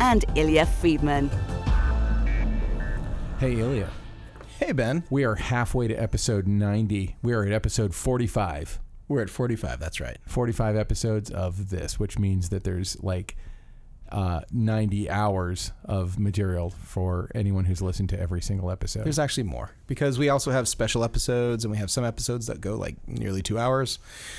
and Ilya Friedman. Hey, Ilya. Hey, Ben. We are halfway to episode 90. We are at episode 45. We're at 45. That's right. 45 episodes of this, which means that there's like uh, 90 hours of material for anyone who's listened to every single episode. There's actually more because we also have special episodes and we have some episodes that go like nearly two hours.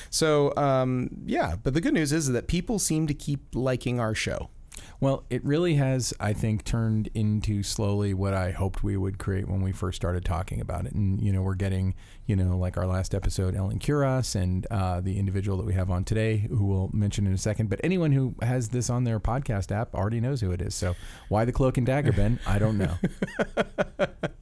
So, um, yeah. But the good news is that people seem to keep liking our show. Well, it really has, I think, turned into slowly what I hoped we would create when we first started talking about it. And, you know, we're getting, you know, like our last episode, Ellen Kuras and uh, the individual that we have on today, who we'll mention in a second. But anyone who has this on their podcast app already knows who it is. So why the cloak and dagger, Ben? I don't know.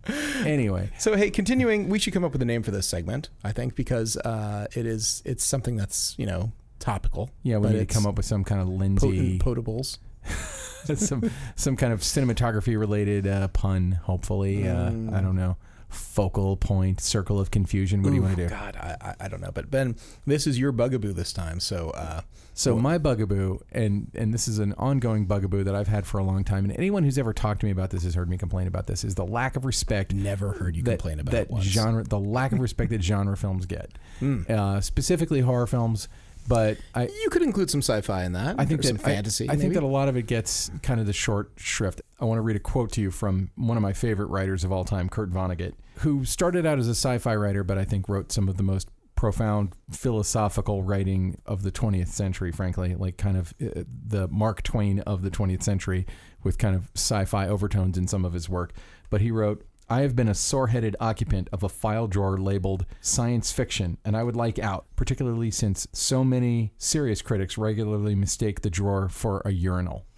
anyway. So, hey, continuing, we should come up with a name for this segment, I think, because uh, it is, it's something that's, you know, topical. Yeah, we need to come up with some kind of Lindsay. Potent potables. some some kind of cinematography related uh, pun. Hopefully, uh, I don't know. Focal point, circle of confusion. What do you want to do? God, I, I, don't know. But Ben, this is your bugaboo this time. So, uh, So my bugaboo, and and this is an ongoing bugaboo that I've had for a long time, and anyone who's ever talked to me about this has heard me complain about this, is the lack of respect. never heard you that, complain about that genre, the lack of respect that genre films get, Mm. uh, specifically horror films. But I, You could include some sci-fi in that. I think that some fantasy. I, I think that a lot of it gets kind of the short shrift. I want to read a quote to you from one of my favorite writers of all time, Kurt Vonnegut, who started out as a sci-fi writer, but I think wrote some of the most profound philosophical writing of the 20th century. Frankly, like kind of uh, the Mark Twain of the 20th century, with kind of sci-fi overtones in some of his work. But he wrote. I have been a sore-headed occupant of a file drawer labeled science fiction, and I would like out, particularly since so many serious critics regularly mistake the drawer for a urinal.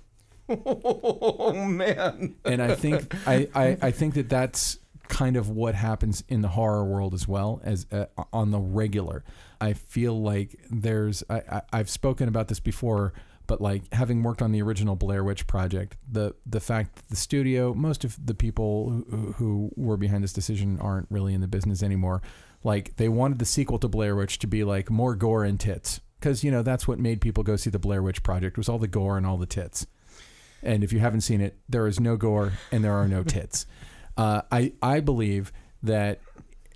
Oh man. And I think I, I, I think that that's kind of what happens in the horror world as well as uh, on the regular. I feel like there's I, I, I've spoken about this before, but like having worked on the original Blair Witch project, the the fact that the studio, most of the people who, who were behind this decision aren't really in the business anymore. Like they wanted the sequel to Blair Witch to be like more gore and tits, because you know that's what made people go see the Blair Witch project was all the gore and all the tits. And if you haven't seen it, there is no gore and there are no tits. Uh, I I believe that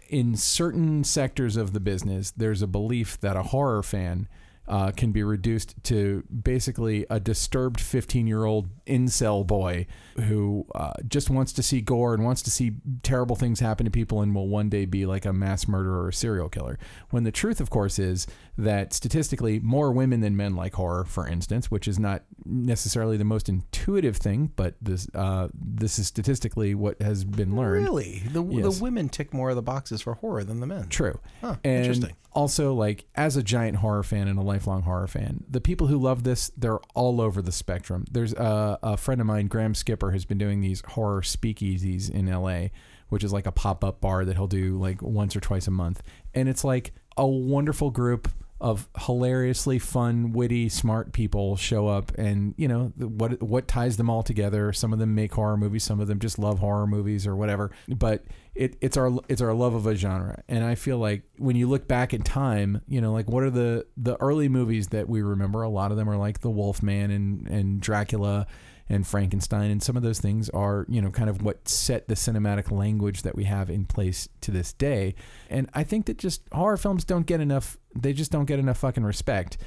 in certain sectors of the business, there's a belief that a horror fan uh, can be reduced to basically a disturbed 15 year old incel boy who uh, just wants to see gore and wants to see terrible things happen to people and will one day be like a mass murderer or a serial killer. When the truth, of course, is that statistically, more women than men like horror, for instance, which is not necessarily the most intuitive thing, but this uh, this is statistically what has been learned. Really? The, Yes. the women tick more of the boxes for horror than the men. True. Huh, and interesting. Also, like as a giant horror fan and a lifelong horror fan, the people who love this, they're all over the spectrum. There's a, a friend of mine, Graham Skipper, has been doing these horror speakeasies in LA, which is like a pop up bar that he'll do like once or twice a month, and it's like a wonderful group of hilariously fun, witty, smart people show up, and you know what what ties them all together. Some of them make horror movies, some of them just love horror movies or whatever. But it, it's our it's our love of a genre, and I feel like when you look back in time, you know, like what are the the early movies that we remember? A lot of them are like The Wolfman and and Dracula and Frankenstein, and some of those things are, you know, kind of what set the cinematic language that we have in place to this day. And I think that just horror films don't get enough, they just don't get enough fucking respect.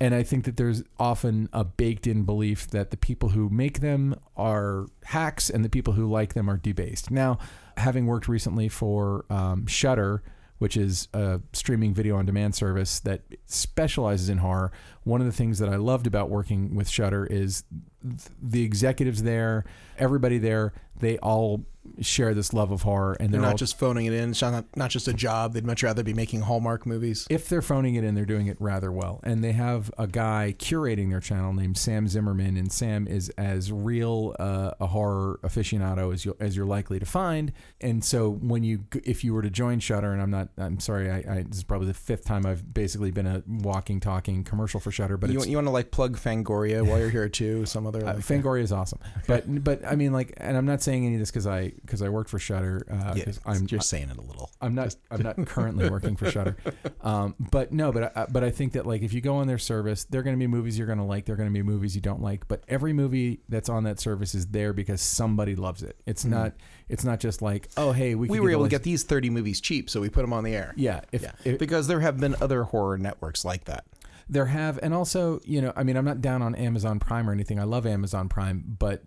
And I think that there's often a baked in belief that the people who make them are hacks and the people who like them are debased. Now, having worked recently for um, Shudder, which is a streaming video on demand service that specializes in horror. One of the things that I loved about working with Shudder is th- the executives there, everybody there, they all share this love of horror, and They're they're not all, just phoning it in. It's not, not just a job. They'd much rather be making Hallmark movies. if they're phoning it in, they're doing it rather well. And they have a guy curating their channel named Sam Zimmerman, and Sam is as real uh, a horror aficionado as you as you're likely to find. And so when you if you were to join Shudder, and I'm not, I'm sorry, I, I this is probably the fifth time I've basically been a walking, talking commercial for Shudder, but you, you want to like plug Fangoria while you're here too? Some other uh, Fangoria is awesome, but but I mean like, and I'm not saying any of this because I because I worked for Shudder. Uh, yeah, I'm you're saying it a little. I'm not. I'm not currently working for Shudder, um, but no. But I, but I think that like if you go on their service, there are going to be movies you're going to like. There are going to be movies you don't like. But every movie that's on that service is there because somebody loves it. It's not. It's not just like oh hey we, We were able to get these 30 movies cheap, so we put them on the air. Yeah, if, Yeah, if because there have been other horror networks like that. There have, and also you know, I mean, I'm not down on Amazon Prime or anything. I love Amazon Prime, but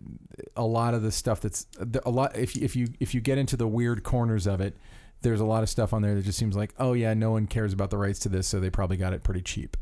a lot of the stuff that's a lot. If you, if you if you get into the weird corners of it, there's a lot of stuff on there that just seems like oh yeah, no one cares about the rights to this, so they probably got it pretty cheap.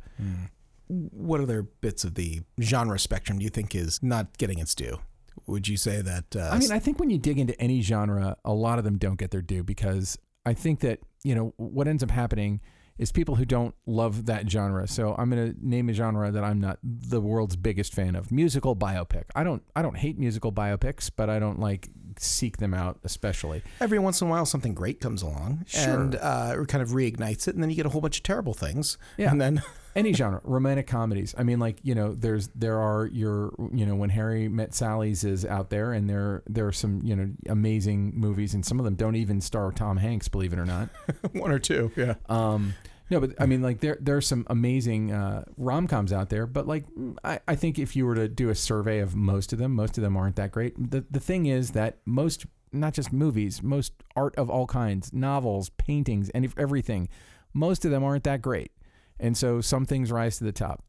What other bits of the genre spectrum do you think is not getting its due? Would you say that? Uh, I mean, I think when you dig into any genre, a lot of them don't get their due because I think that, you know, what ends up happening is people who don't love that genre. So I'm going to name a genre that I'm not the world's biggest fan of. Musical biopic. I don't I don't hate musical biopics, but I don't like seek them out especially. every once in a while something great comes along Sure. and uh, kind of reignites it, and then you get a whole bunch of terrible things. Yeah. And then any genre romantic comedies i mean like you know there's there are your you know when harry met sally's is out there and there there are some you know amazing movies and some of them don't even star tom hanks believe it or not one or two, yeah. Um, no, but I mean, like there there are some amazing uh, rom coms out there, but like I, I think if you were to do a survey of most of them, most of them aren't that great. The the thing is that most not just movies, most art of all kinds, novels, paintings, and everything, most of them aren't that great. And so some things rise to the top.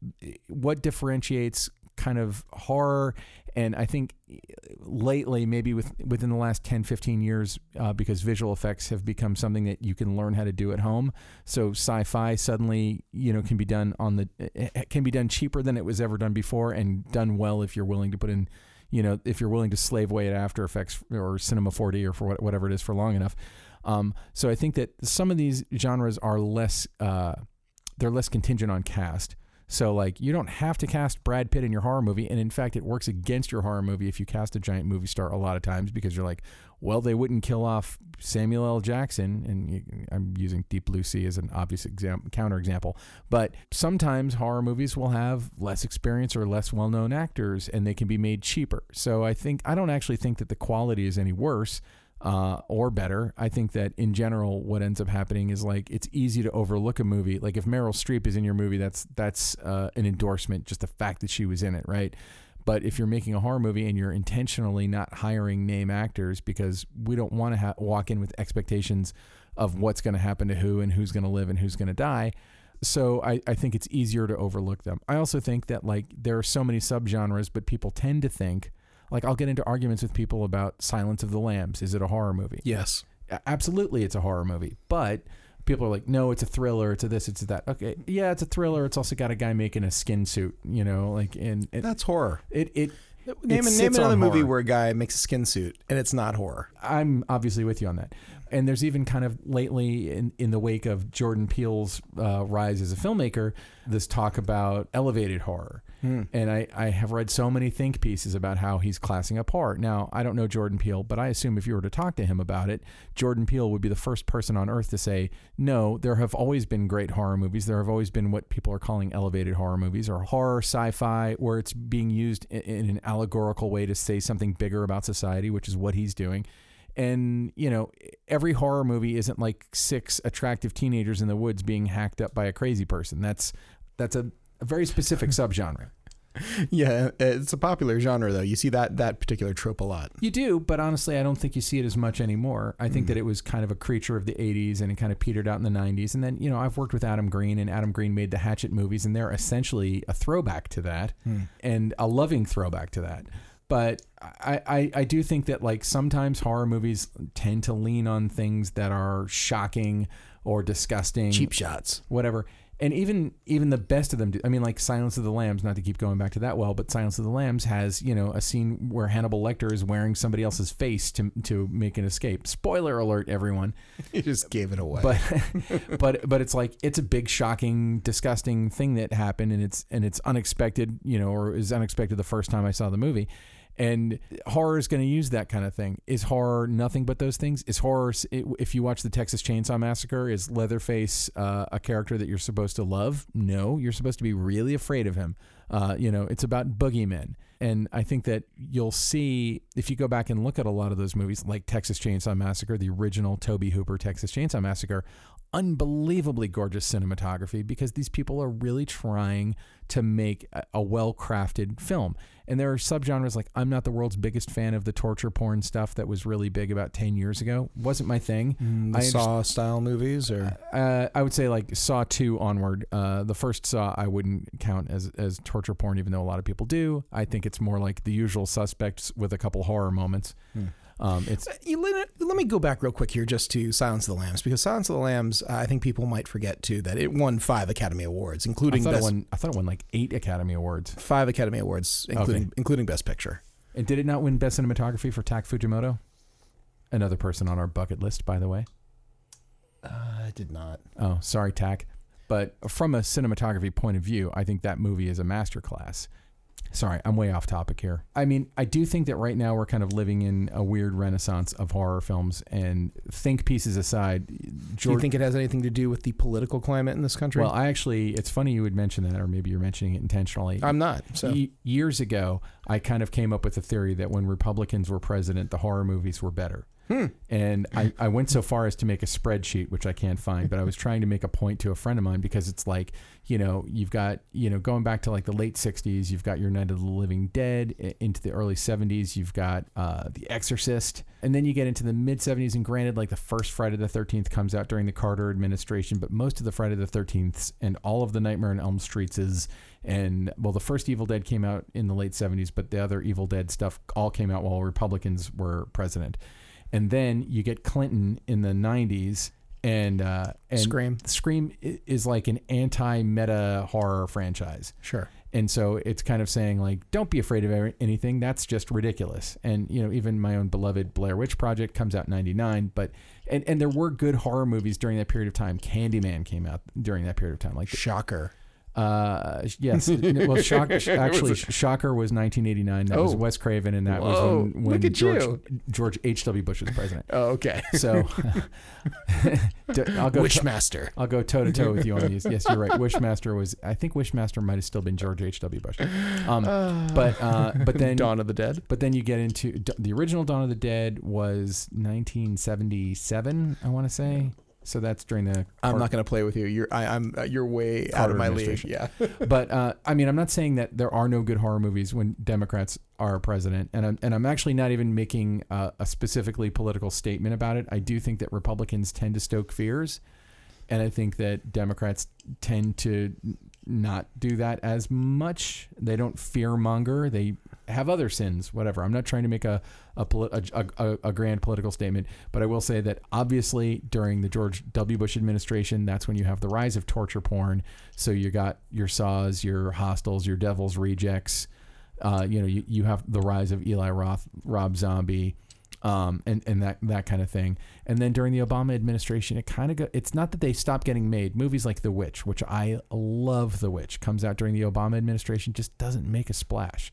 What differentiates kind of horror and I think lately maybe with within the last 10 15 years uh, because visual effects have become something that you can learn how to do at home. So sci-fi suddenly you know can be done on the can be done cheaper than it was ever done before and done well if you're willing to put in you know if you're willing to slave away at after effects or cinema 4d or for whatever it is for long enough. Um, so i think that some of these genres are less uh, they're less contingent on cast so like you don't have to cast Brad Pitt in your horror movie, and in fact, it works against your horror movie if you cast a giant movie star a lot of times because you're like, well, they wouldn't kill off Samuel L. Jackson, and I'm using Deep Blue Sea as an obvious exam- counterexample. But sometimes horror movies will have less experience or less well-known actors, and they can be made cheaper. So I think I don't actually think that the quality is any worse uh, or better. I think that in general, what ends up happening is like it's easy to overlook a movie. Like if Meryl Streep is in your movie, that's that's uh, an endorsement, just the fact that she was in it, right? But if you're making a horror movie and you're intentionally not hiring name actors because we don't want to ha- walk in with expectations of what's going to happen to who and who's going to live and who's going to die. So I, I think it's easier to overlook them. I also think that like there are so many subgenres, but people tend to think like I'll get into arguments with people about Silence of the Lambs. Is it a horror movie? Yes. Absolutely, it's a horror movie. But people are like, no, it's a thriller. It's a this. It's a that. Okay, yeah, it's a thriller. It's also got a guy making a skin suit. You know, like and, and That's horror. it it. Name, it name another movie horror. where a guy makes a skin suit and it's not horror. I'm obviously with you on that. And there's even kind of lately, in, in the wake of Jordan Peele's uh, rise as a filmmaker, this talk about elevated horror. And I, I have read so many think pieces about how he's classing up horror. Now, I don't know Jordan Peele, but I assume if you were to talk to him about it, Jordan Peele would be the first person on earth to say, no, there have always been great horror movies. There have always been what people are calling elevated horror movies or horror sci fi, where it's being used in, in an allegorical way to say something bigger about society, which is what he's doing and you know every horror movie isn't like six attractive teenagers in the woods being hacked up by a crazy person. That's that's a, a very specific subgenre. Yeah, it's a popular genre though. You see that that particular trope a lot. you do but honestly i don't think you see it as much anymore. I think that mm. it was kind of a creature of the 80s and it kind of petered out in the 90s and then you know i've worked with adam green and adam green made the hatchet movies and they're essentially a throwback to that hmm. and a loving throwback to that but I, I, I do think that like sometimes horror movies tend to lean on things that are shocking or disgusting Cheap shots. whatever and even even the best of them do. I mean, like Silence of the Lambs. Not to keep going back to that well, but Silence of the Lambs has you know a scene where Hannibal Lecter is wearing somebody else's face to to make an escape. Spoiler alert, everyone. You just gave it away. But but but it's like it's a big, shocking, disgusting thing that happened, and it's and it's unexpected, you know, or is unexpected the first time I saw the movie. And horror is going to use that kind of thing. Is horror nothing but those things? Is horror, if you watch the Texas Chainsaw Massacre, is Leatherface uh, a character that you're supposed to love? No, you're supposed to be really afraid of him. Uh, you know, it's about boogeymen. And I think that you'll see, if you go back and look at a lot of those movies, like Texas Chainsaw Massacre, the original Tobe Hooper Texas Chainsaw Massacre, unbelievably gorgeous cinematography because these people are really trying to make a, a well crafted film. And there are subgenres like I'm not the world's biggest fan of the torture porn stuff that was really big about 10 years ago. Wasn't my thing. Mm, I Saw style movies, or Uh, I would say like Saw 2 onward. Uh, the first Saw I wouldn't count as, as torture porn, even though a lot of people do. I think it's more like the usual suspects with a couple horror moments. Um, it's You let, let me go back real quick here just to Silence of the Lambs because Silence of the Lambs, uh, I think people might forget too that it won five Academy Awards, I including thought, best it won, I thought it won like eight Academy Awards. five Academy Awards, including Okay. including Best Picture. And did it not win Best Cinematography for Tak Fujimoto? Another person on our bucket list, by the way. Uh, I did not. Oh, sorry, Tak. But from a cinematography point of view, I think that movie is a masterclass. Sorry, I'm way off topic here. I mean, I do think that right now we're kind of living in a weird renaissance of horror films. And think pieces aside, Do you think it has anything to do with the political climate in this country? well, I actually, it's funny you would mention that, or maybe you're mentioning it intentionally. I'm not. So Ye- years ago, I kind of came up with a theory that when Republicans were president, the horror movies were better. Hmm. And I, I went so far as to make a spreadsheet, which I can't find, but I was trying to make a point to a friend of mine because it's like, you know, you've got, you know, going back to like the late 60s, you've got your Night of the Living Dead into the early 70s, you've got uh, The Exorcist. And then you get into the mid 70s. And granted, like the first Friday the 13th comes out during the Carter administration, but most of the Friday the 13th and all of the Nightmare on Elm Streets is and well the first evil dead came out in the late 70s but the other evil dead stuff all came out while republicans were president and then you get clinton in the 90s and uh and Scream. scream is like an anti-meta horror franchise sure. and so it's kind of saying like don't be afraid of anything that's just ridiculous and you know even my own beloved blair witch project comes out in 99 but and, and there were good horror movies during that period of time candyman came out during that period of time like Shocker. Uh, yes. Well, Shock, actually, Shocker was 1989. That was Oh. Wes Craven, and that Whoa, was when, when George you. George H. W. Bush was president. Oh, okay. So I'll go. Wishmaster. I'll go toe to toe with you on these. Yes, you're right. Wishmaster was. I think Wishmaster might have still been George H. W. Bush. Um, but uh, but then Dawn of the Dead. but then you get into the original Dawn of the Dead was 1977. I want to say. So that's during the. I'm not going to play with you. You're I, I'm uh, you're way out of my league. Yeah. but uh, I mean, I'm not saying that there are no good horror movies when Democrats are president, and I'm and I'm actually not even making uh, a specifically political statement about it. I do think that Republicans tend to stoke fears, and I think that Democrats tend to not do that as much. They don't fear monger. They have other sins, whatever. I'm not trying to make a a, a, a, a grand political statement, but I will say that obviously during the George W. Bush administration, that's when you have the rise of torture porn. So you got your Saws, your Hostels, your Devil's Rejects. Uh, you know, you, you have the rise of Eli Roth, Rob Zombie, um, and and that that kind of thing. And then during the Obama administration, it kind of go. It's not that they stopped getting made. Movies like The Witch, which I love, The Witch comes out during the Obama administration, just doesn't make a splash.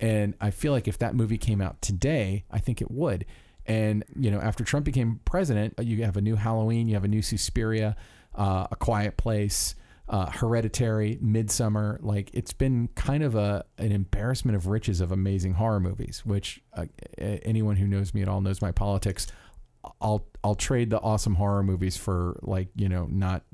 And I feel like if that movie came out today, I think it would. And you know, after Trump became president, you have a new Halloween, you have a new Suspiria, uh, A Quiet Place. Uh, Hereditary, Midsommar, like it's been kind of a an embarrassment of riches of amazing horror movies. Which uh, anyone who knows me at all knows my politics. I'll I'll trade the awesome horror movies for like you know not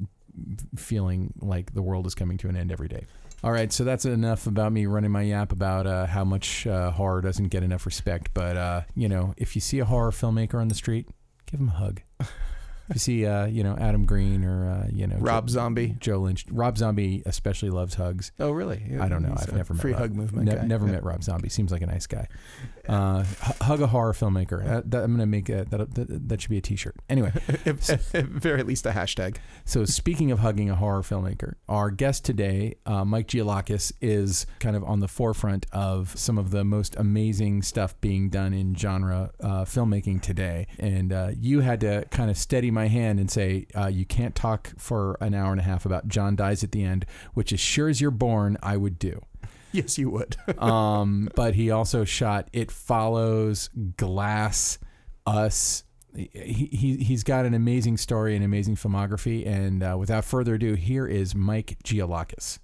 feeling like the world is coming to an end every day. All right, so that's enough about me running my yap about uh, how much uh, horror doesn't get enough respect. But uh, you know, if you see a horror filmmaker on the street, give him a hug. If you see, uh, you know, Adam Green or uh, you know, Rob Joe, Zombie. Joe Lynch. Rob Zombie especially loves hugs. Oh, really? I don't know. I've never met free Rob. hug movement. Ne- never Yeah. met Rob Zombie. Seems like a nice guy. Uh, hu- hug a horror filmmaker. Uh, that, I'm gonna make a, that, that. That should be a T-shirt. Anyway, At at very least a hashtag. so speaking of hugging a horror filmmaker, our guest today, uh, Mike Gioulakis, is kind of on the forefront of some of the most amazing stuff being done in genre uh, filmmaking today. And uh, you had to kind of steady my hand and say, uh, you can't talk for an hour and a half about John dies at the end, which as sure as you're born, I would do. Yes, you would. Um, but he also shot It Follows, Glass, Us. He, he, he's got an amazing story and amazing filmography. And uh, without further ado, here is Mike Gioulakis.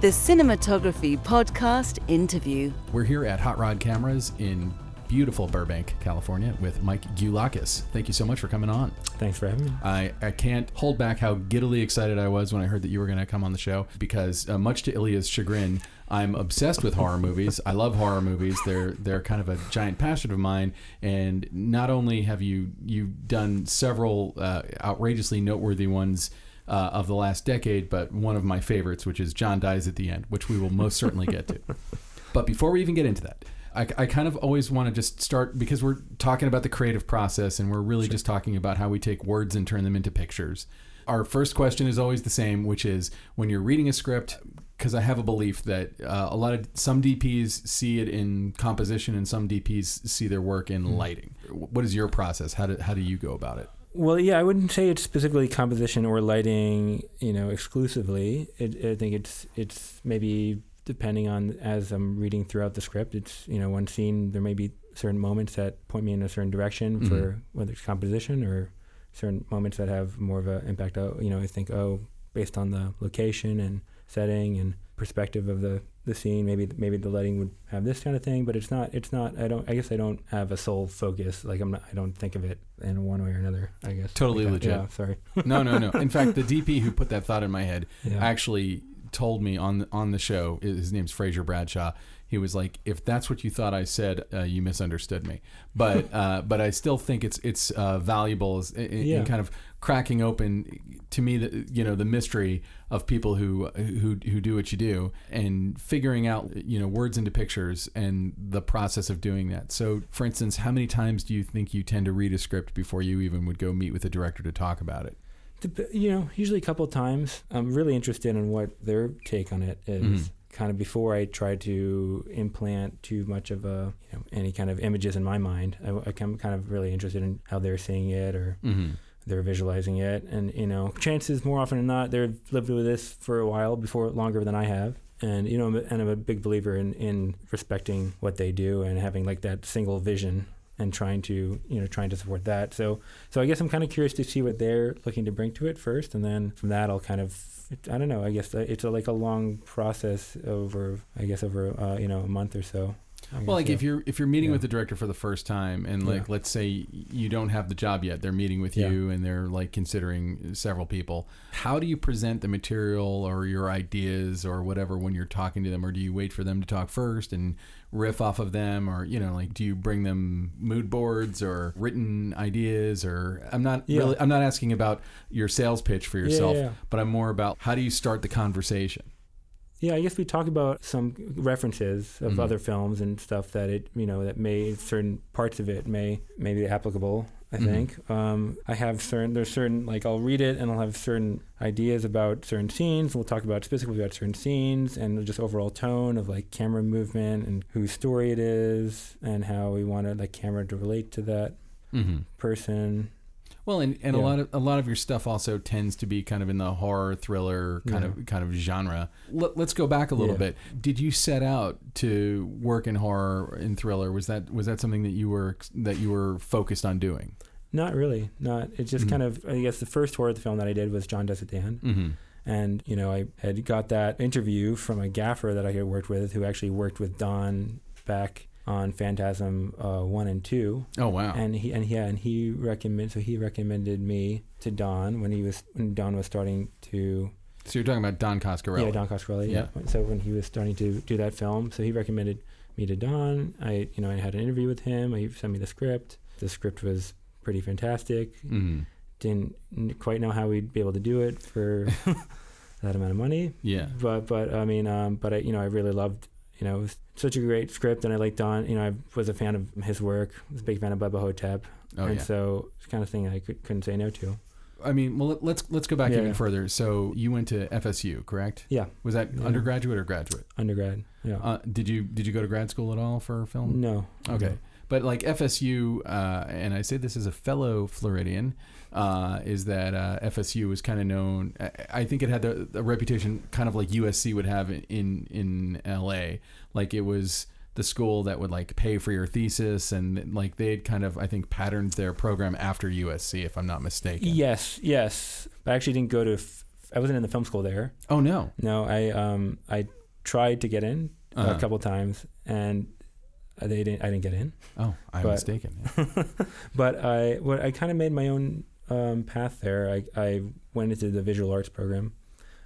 The Cinematography Podcast interview. We're here at Hot Rod Cameras in beautiful Burbank, California, with Mike Gioulakis. Thank you so much for coming on. Thanks for having me. I, I can't hold back how giddily excited I was when I heard that you were going to come on the show because, uh, much to Ilya's chagrin, I'm obsessed with horror movies. I love horror movies. They're they're kind of a giant passion of mine. And not only have you you done several uh, outrageously noteworthy ones. Uh, of the last decade, but one of my favorites, which is John Dies at the End, which we will most certainly get to. But before we even get into that, I, I kind of always want to just start because we're talking about the creative process and we're really just talking about how we take words and turn them into pictures. Our first question is always the same, which is when you're reading a script, because I have a belief that uh, a lot of some DPs see it in composition and some DPs see their work in lighting. What is your process? How do, how do you go about it? Well, yeah, I wouldn't say it's specifically composition or lighting, you know, exclusively. It, I think it's it's maybe depending on as I'm reading throughout the script. It's you know one scene there may be certain moments that point me in a certain direction for Mhm. whether it's composition or certain moments that have more of an impact. Oh, you know, I think oh, based on the location and setting and perspective of the the scene, maybe maybe the lighting would have this kind of thing. But it's not. It's not. I don't. I guess I don't have a sole focus. Like I'm not. I don't think of it in one way or another. I guess Totally Like legit. Yeah. Sorry. No, no, no. In fact, the DP who put that thought in my head Yeah. actually told me on the, on the show. His name's Frazer Bradshaw. He was like, "If that's what you thought I said, uh, you misunderstood me." But uh, but I still think it's it's uh, valuable as, in, in kind of cracking open to me the you know the mystery of people who who who do what you do and figuring out you know words into pictures and the process of doing that. So, for instance, how many times do you think you tend to read a script before you even would go meet with a director to talk about it? You know, usually a couple of times. I'm really interested in what their take on it is. Mhm. Kind of before I try to implant too much of a you know any kind of images in my mind. I, I'm kind of really interested in how they're seeing it or Mm-hmm. they're visualizing it, and you know, chances more often than not they've lived with this for a while before longer than I have. And you know, and I'm a big believer in in respecting what they do and having like that single vision and trying to you know trying to support that. So so I guess I'm kind of curious to see what they're looking to bring to it first, and then from that I'll kind of I don't know. I guess uh, it's a, like a long process over I guess over uh, you know a month or so. I Well, like if you're if you're meeting Yeah. with the director for the first time, and like Yeah. let's say you don't have the job yet, they're meeting with Yeah. you, and they're like considering several people. How do you present the material or your ideas or whatever when you're talking to them, or do you wait for them to talk first and riff off of them, or you know, like do you bring them mood boards or written ideas, or I'm not really I'm not asking about your sales pitch for yourself, but I'm more about how do you start the conversation. Yeah, I guess we talk about some references of Mhm. other films and stuff that it, you know, that may certain parts of it may may be applicable. I Mhm. think um, I have certain there's certain like I'll read it and I'll have certain ideas about certain scenes. We'll talk about specifically about certain scenes and just overall tone of like camera movement and whose story it is and how we want like camera to relate to that Mm-hmm. person. Well, and, and a lot of a lot of your stuff also tends to be kind of in the horror thriller kind Yeah. of kind of genre. Let, let's go back a little Yeah. bit. Did you set out to work in horror and thriller? Was that was that something that you were that you were focused on doing? Not really. Not. It's just Mhm. kind of. I guess the first horror film that I did was John Dies at the End. Mm-hmm. And, you know, I had got that interview from a gaffer that I had worked with who actually worked with Don back on Phantasm uh, 1 and 2. Oh wow. And he and yeah, and he recommended so he recommended me to Don when he was when Don was starting to so you're talking about Don Coscarelli. yeah, Don Coscarelli. Yeah. Yeah. So when he was starting to do that film, so he recommended me to Don. I you know, I had an interview with him. He sent me the script. the script was pretty fantastic. Mhm. Didn't quite know how we'd be able to do it for that amount of money, Yeah. but but I mean, um, but I you know I really loved you know it was such a great script, and I liked Don. You know, I was a fan of his work. Was a big fan of Bubba Ho-Tep, Oh and yeah. so it's kind of thing I could, couldn't say no to. I mean, well, let- let's let's go back Yeah. even further. So you went to FSU, correct? Yeah, Was that Yeah. undergraduate or graduate? undergrad. Yeah. Uh, did you did you go to grad school at all for film? no. Okay. But like FSU, uh, and I say this as a fellow Floridian, uh, is that uh, FSU was kind of known. I, think it had the, reputation kind of like USC would have in in LA. Like it was the school that would like pay for your thesis, and like they'd kind of I think patterned their program after USC, if I'm not mistaken. Yes, yes. I actually didn't go to. F- I wasn't in the film school there. Oh no. No, I um I tried to get in Uh-huh. a couple times and they didn't. I didn't get in. Oh, I'm But- mistaken. Yeah. But I what I kind of made my own um, path there. I I went into the visual arts program.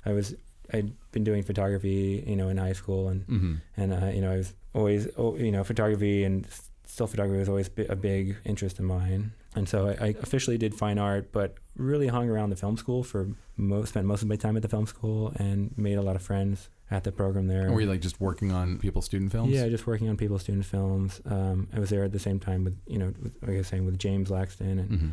I was I'd been doing photography, you know, in high school and hmm and uh, you know I was always oh, you know photography and still photography was always a big interest of mine. And so I, I officially did fine art, but really hung around the film school for most spent most of my time at the film school and made a lot of friends at the program there. Were you like just working on people's student films? Yeah, just working on people's student films. Um, I was there at the same time with you know, with, like I was saying, with James Laxton and hmm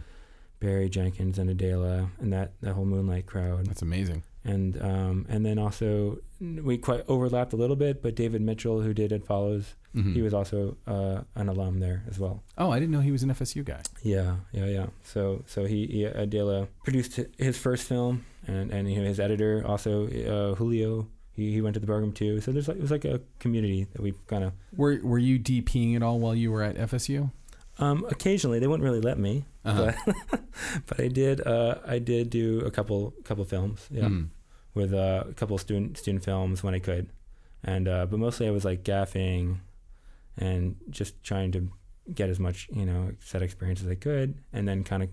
Barry Jenkins and Adele and that that whole Moonlight crowd. That's amazing. And um, and then also we quite overlapped a little bit, but David Mitchell, who did It Follows, Mhm. he was also uh, an alum there as well. Oh, I didn't know he was an FSU guy. Yeah, yeah, yeah. So so he, he Adele produced his first film, and and you know, his editor also uh, Julio. He, he went to the program too. So there's like it was like a community that we kind of Were Were you DPing at all while you were at FSU? Um, occasionally, they wouldn't really let me, Uh-huh. but, but I did. Uh, I did do a couple couple films, yeah, Mm. with uh, a couple student student films when I could, and uh, but mostly I was like gaffing, and just trying to get as much you know set experience as I could, and then kind of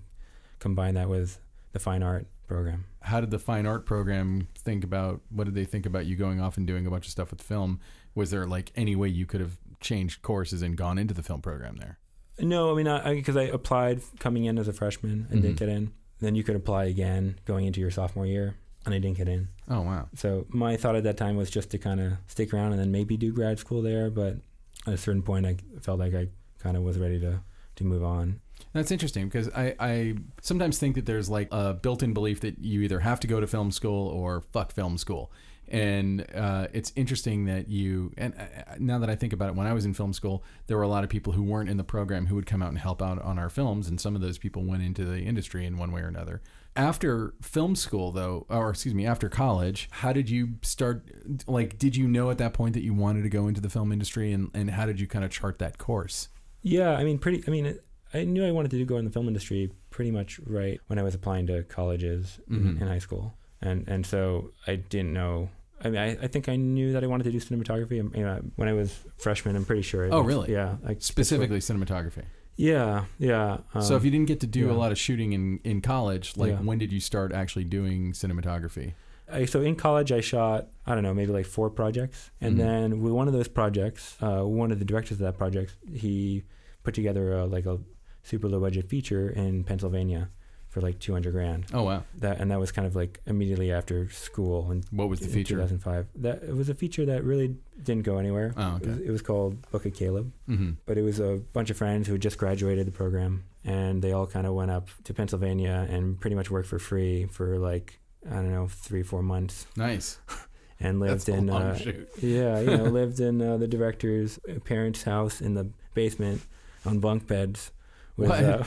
combine that with the fine art program. How did the fine art program think about? What did they think about you going off and doing a bunch of stuff with film? Was there like any way you could have changed courses and gone into the film program there? No, I mean, I because I, applied coming in as a freshman and Mhm. didn't get in. Then you could apply again going into your sophomore year, and I didn't get in. Oh wow. So my thought at that time was just to kind of stick around and then maybe do grad school there. But at a certain point, I felt like I kind of was ready to to move on. That's interesting because I, I sometimes think that there's like a built-in belief that you either have to go to film school or fuck film school. And uh, it's interesting that you, and uh, now that I think about it, when I was in film school, there were a lot of people who weren't in the program who would come out and help out on our films. And some of those people went into the industry in one way or another. After film school, though, or excuse me, after college, how did you start? Like, did you know at that point that you wanted to go into the film industry? And, and how did you kind of chart that course? Yeah, I mean, pretty. I mean, I knew I wanted to go in the film industry pretty much right when I was applying to colleges in, Mhm. in high school, and and so I didn't know. I mean, I, I think I knew that I wanted to do cinematography. um, You know, when I was freshman, I'm pretty sure. I Oh, really? Yeah, like Specifically, cinematography. Yeah, yeah. Um, so if you didn't get to do yeah. a lot of shooting in, in college, like Yeah. when did you start actually doing cinematography? I, so in college, I shot I don't know maybe like four projects, and Mhm. then with one of those projects, uh, one of the directors of that project, he put together a, like a super low budget feature in Pennsylvania for like 200 grand. Oh wow, That and that was kind of like immediately after school in, what was the feature? 2005. That it was a feature that really didn't go anywhere. Oh It, was, okay. it was called Book of Caleb, hmm but it was a bunch of friends who had just graduated the program, and they all kind of went up to Pennsylvania and pretty much worked for free for like I don't know three four months Nice. and lived That's in uh, shoot. yeah you know lived in uh, the director's parents' house in the basement on bunk beds. With? Uh,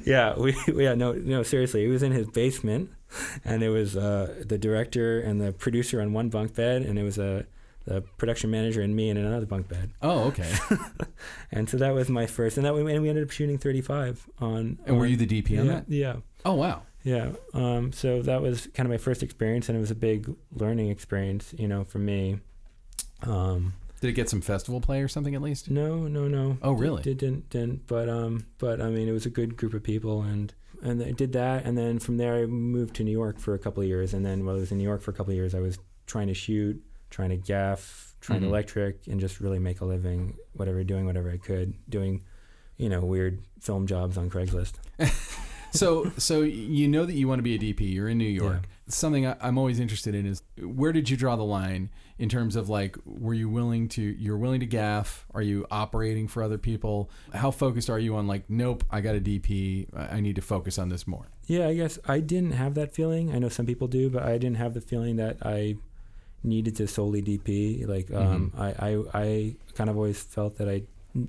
yeah, we yeah no no seriously, it was in his basement, and it was uh, the director and the producer on one bunk bed, and it was a the production manager and me in another bunk bed. Oh okay. And so that was my first, and that we and we ended up shooting 35 on. And were on- you the DP yeah, on that? Yeah, Oh wow. yeah. Um, so that was kind of my first experience, and it was a big learning experience, you know, for me. Um, Did it get some festival play or something at least? no, no, no. Oh, really? Did, didn't didn't. But um, but I mean, it was a good group of people, and and I did that, and then from there I moved to New York for a couple of years, and then while I was in New York for a couple of years, I was trying to shoot, trying to gaff, trying Mhm. to electric, and just really make a living, whatever, doing whatever I could, doing, you know, weird film jobs on Craigslist. so so you know that you want to be a DP. You're in New York. Something I, I'm always interested in is where did you draw the line in terms of like were you willing to you're willing to gaff? Are you operating for other people? How focused are you on like nope, I got a DP. I need to focus on this more. Yeah, I guess I didn't have that feeling. I know some people do, but I didn't have the feeling that I needed to solely DP. Like, um, I, I, I kind of always felt that I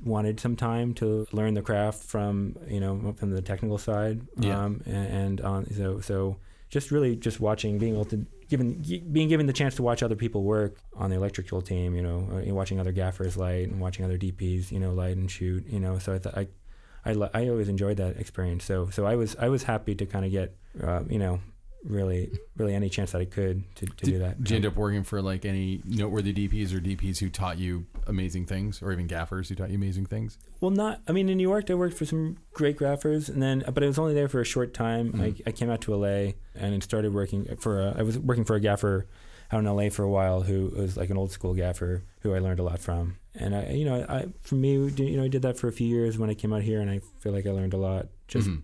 wanted some time to learn the craft from, you know, from the technical side. Yeah. Um, and, and on, so, so just really just watching, being able to, given, being given the chance to watch other people work on the electrical team, you know, uh, watching other gaffers light and watching other DPs, you know, light and shoot, you know, so I thought I, I, I always enjoyed that experience. So so I was I was happy to kind of get uh, you know really really any chance that I could to, to do that. Did you end up working for like any noteworthy DPs or DPs who taught you amazing things, or even gaffers who taught you amazing things? Well, not. I mean, in New York, I worked for some great graphers, and then, but I was only there for a short time. Mhm. I, I came out to LA and started working for. A, I was working for a gaffer out in LA for a while, who was like an old school gaffer who I learned a lot from. And I, you know, I for me, you know, I did that for a few years when I came out here, and I feel like I learned a lot just Mhm.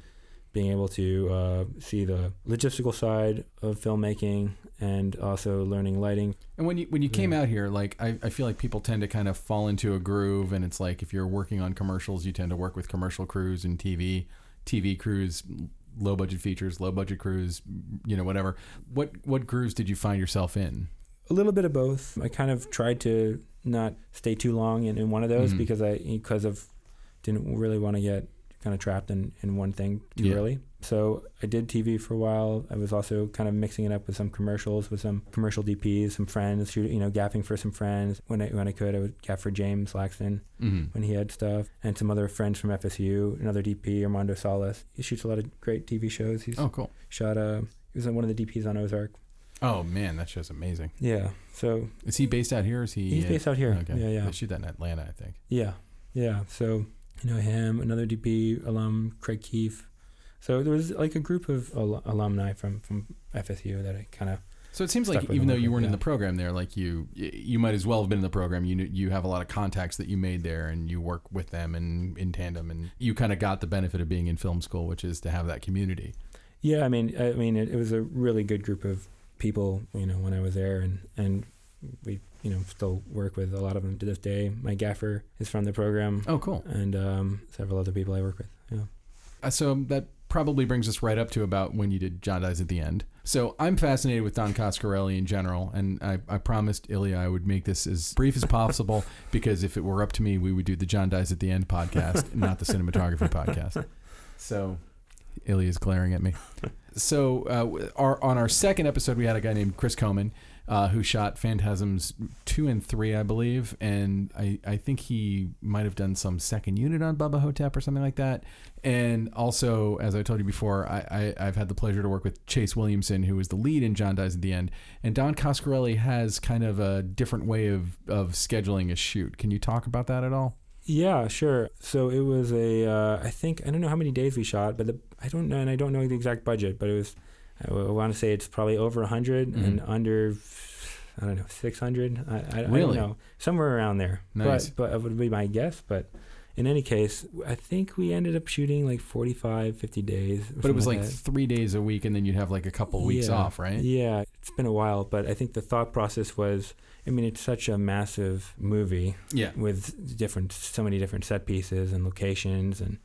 Being able to uh, see the logistical side of filmmaking and also learning lighting. And when you when you came Yeah. out here, like I, I feel like people tend to kind of fall into a groove, and it's like if you're working on commercials, you tend to work with commercial crews and TV, TV crews, low budget features, low budget crews, you know, whatever. What what grooves did you find yourself in? A little bit of both. I kind of tried to not stay too long in, in one of those Mhm. because I because of didn't really want to get kind of trapped in, in one thing too Yeah. early. So I did TV for a while. I was also kind of mixing it up with some commercials with some commercial DPs, some friends, shoot, you know, gaffing for some friends. When I when I could, I would gaff for James Laxton Mm-hmm. when he had stuff, and some other friends from FSU. Another DP, Armando Salas. He shoots a lot of great TV shows. He's Oh, cool. shot. Uh, he was one of the DPs on Ozark. Oh man, that show's amazing. Yeah. So Is he based out here? Or is he? he's based out here. Okay. Yeah, yeah. They shoot that in Atlanta, I think. Yeah, yeah. So you know him, another DP alum, Craig Keefe. So there was like a group of al- alumni from from FSU that I kind of So it seems like even though you weren't in the program there, like you you might as well have been in the program. You you have a lot of contacts that you made there, and you work with them and in tandem, and you kind of got the benefit of being in film school, which is to have that community. yeah. I mean, I mean, it, it was a really good group of people. You know, when I was there, and and we you know still work with a lot of them to this day. My gaffer is from the program, Oh, cool. and um, several other people I work with. Yeah. Uh, so that probably brings us right up to about when you did John Dies at the End. So I'm fascinated with Don Coscarelli in general, and I, I promised Ilya I would make this as brief as possible because if it were up to me, we would do the John Dies at the End podcast, not the cinematography podcast. So Ilya is glaring at me. So uh, our, on our second episode, we had a guy named Chris Coman. Uh, who shot Phantasms two and three, I believe, and I, I think he might have done some second unit on Bubba Ho-Tep or something like that. And also, as I told you before, I, I, I've had the pleasure to work with Chase Williamson, who was the lead in John Dies at the End. And Don Coscarelli has kind of a different way of, of scheduling a shoot. Can you talk about that at all? Yeah, sure. So it was a, uh, I think I don't know how many days we shot, but the, I don't know, and I don't know the exact budget, but it was, I, want to say it's probably over a 100 Mhm. and under, I don't know, six hundred. I, I, I Really? don't know, somewhere around there. Nice. But but it would be my guess. But in any case, I think we ended up shooting like 45, 50 days. But it was something like three days a week, and then you'd have like a couple weeks Yeah. off, right? Yeah, it's been a while, but I think the thought process was, I mean, it's such a massive movie Yeah. with different, so many different set pieces and locations and.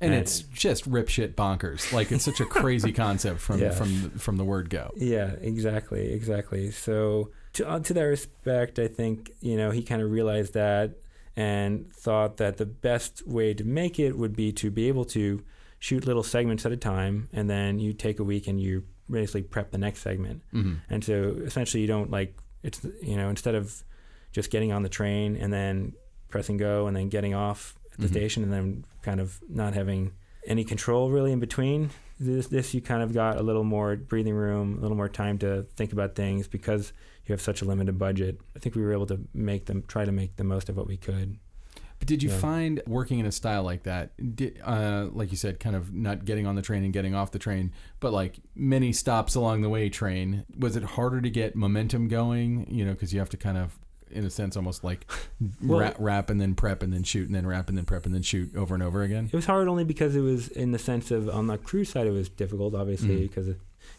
And And- it's just rip shit bonkers. Like it's such a crazy concept from Yeah. from from the word go. Yeah, exactly, exactly. So to uh, to that respect, I think you know he kind of realized that and thought that the best way to make it would be to be able to shoot little segments at a time, and then you take a week and you basically prep the next segment. hmm And so essentially, you don't like it's you know instead of just getting on the train and then pressing go and then getting off at the Mhm. station and then kind of not having any control really in between. This this you kind of got a little more breathing room, a little more time to think about things because you have such a limited budget. I think we were able to make them try to make the most of what we could. But did you Yeah. find working in a style like that, did, uh, like you said, kind of not getting on the train and getting off the train, but like many stops along the way train, was it harder to get momentum going? You know, because you have to kind of in a sense almost like Well- wrap, wrap and then prep and then shoot and then wrap and then prep and then shoot over and over again? It was hard only because it was in the sense of on the crew side it was difficult, obviously, Mhm. because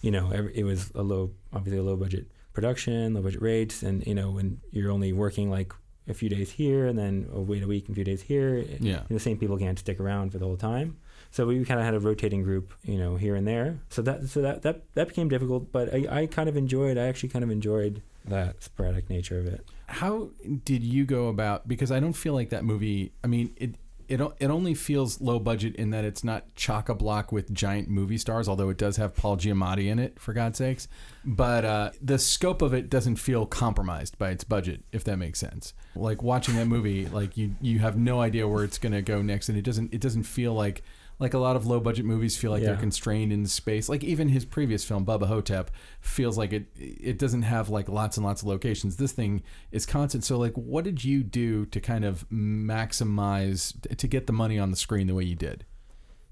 you know every, it was a low, obviously a low budget production, low budget rates, and you know when you're only working like a few days here and then oh, wait a week and a few days here, Yeah. the same people can't stick around for the whole time. So we kind of had a rotating group, you know, here and there. So that so that that, that became difficult, but I, I kind of enjoyed. I actually kind of enjoyed that sporadic nature of it. How did you go about? Because I don't feel like that movie. I mean, it it it only feels low budget in that it's not chock a block with giant movie stars. Although it does have Paul Giamatti in it, for God's sakes. But uh, the scope of it doesn't feel compromised by its budget, if that makes sense. Like watching that movie, like you you have no idea where it's gonna go next, and it doesn't it doesn't feel like. Like a lot of low budget movies feel like they're constrained in space. Like even his previous film, Bubba Ho-Tep, feels like it it doesn't have like lots and lots of locations. This thing is constant. So like what did you do to kind of maximize to get the money on the screen the way you did?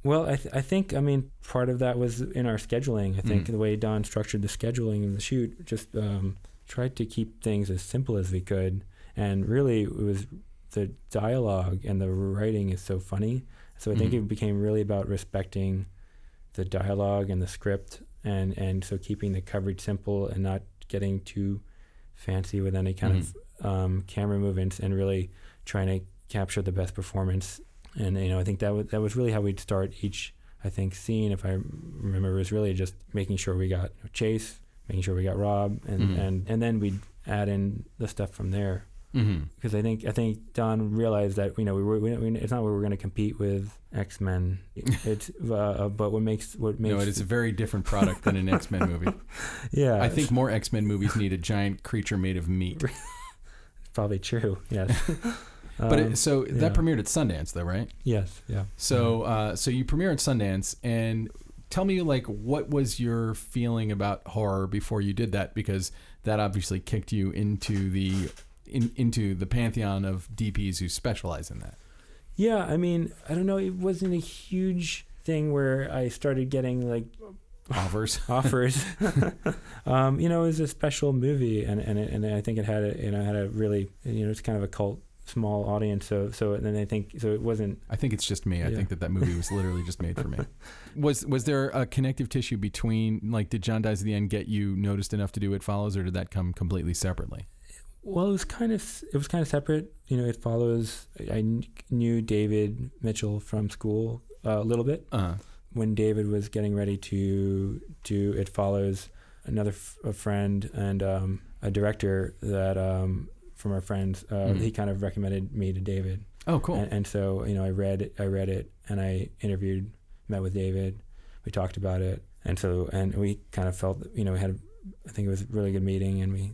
Well, I, th- I think I mean part of that was in our scheduling. I think Mhm. the way Don structured the scheduling of the shoot just um, tried to keep things as simple as we could, and really it was the dialogue and the writing is so funny. So I think Mhm. it became really about respecting the dialogue and the script, and and so keeping the coverage simple and not getting too fancy with any kind of um, camera movements, and really trying to capture the best performance and you know I think that was that was really how we'd start each I think scene if I remember was really just making sure we got Chase, making sure we got Rob, and Mhm. and and then we'd add in the stuff from there Mm-hmm. because I think I think Don realized that you know we were we, we, it's not where we're going to compete with X Men. It's uh, but what makes what makes No, it is a very different product than an X Men movie. yeah I think more X Men movies need a giant creature made of meat. it's probably true yes But Um, it, so yeah. that premiered at Sundance, though, right? yes yeah So uh, so you premiere at Sundance, and tell me like what was your feeling about horror before you did that? Because that obviously kicked you into the in, into the pantheon of DPs who specialize in that. Yeah, I mean, I don't know. It wasn't a huge thing where I started getting like Offers. offers. um, you know, it was a special movie, and and it, and I think it had a you know had a really you know it's kind of a cult small audience. So so and then I think so it wasn't. I think it's just me. I think that that movie was literally just made for me. Was was there a connective tissue between like did John Dies at the End get you noticed enough to do It Follows, or did that come completely separately? Well, it was kind of it was kind of separate. You know, it follows. I knew David Mitchell from school uh, a little bit. Uh, when David was getting ready to do It Follows, another f- a friend and um, a director that um, from our friends, uh, Mhm. he kind of recommended me to David, oh, cool. and, and so you know I read I read it and I interviewed, met with David, we talked about it, and so and we kind of felt you know we had I think it was a really good meeting and we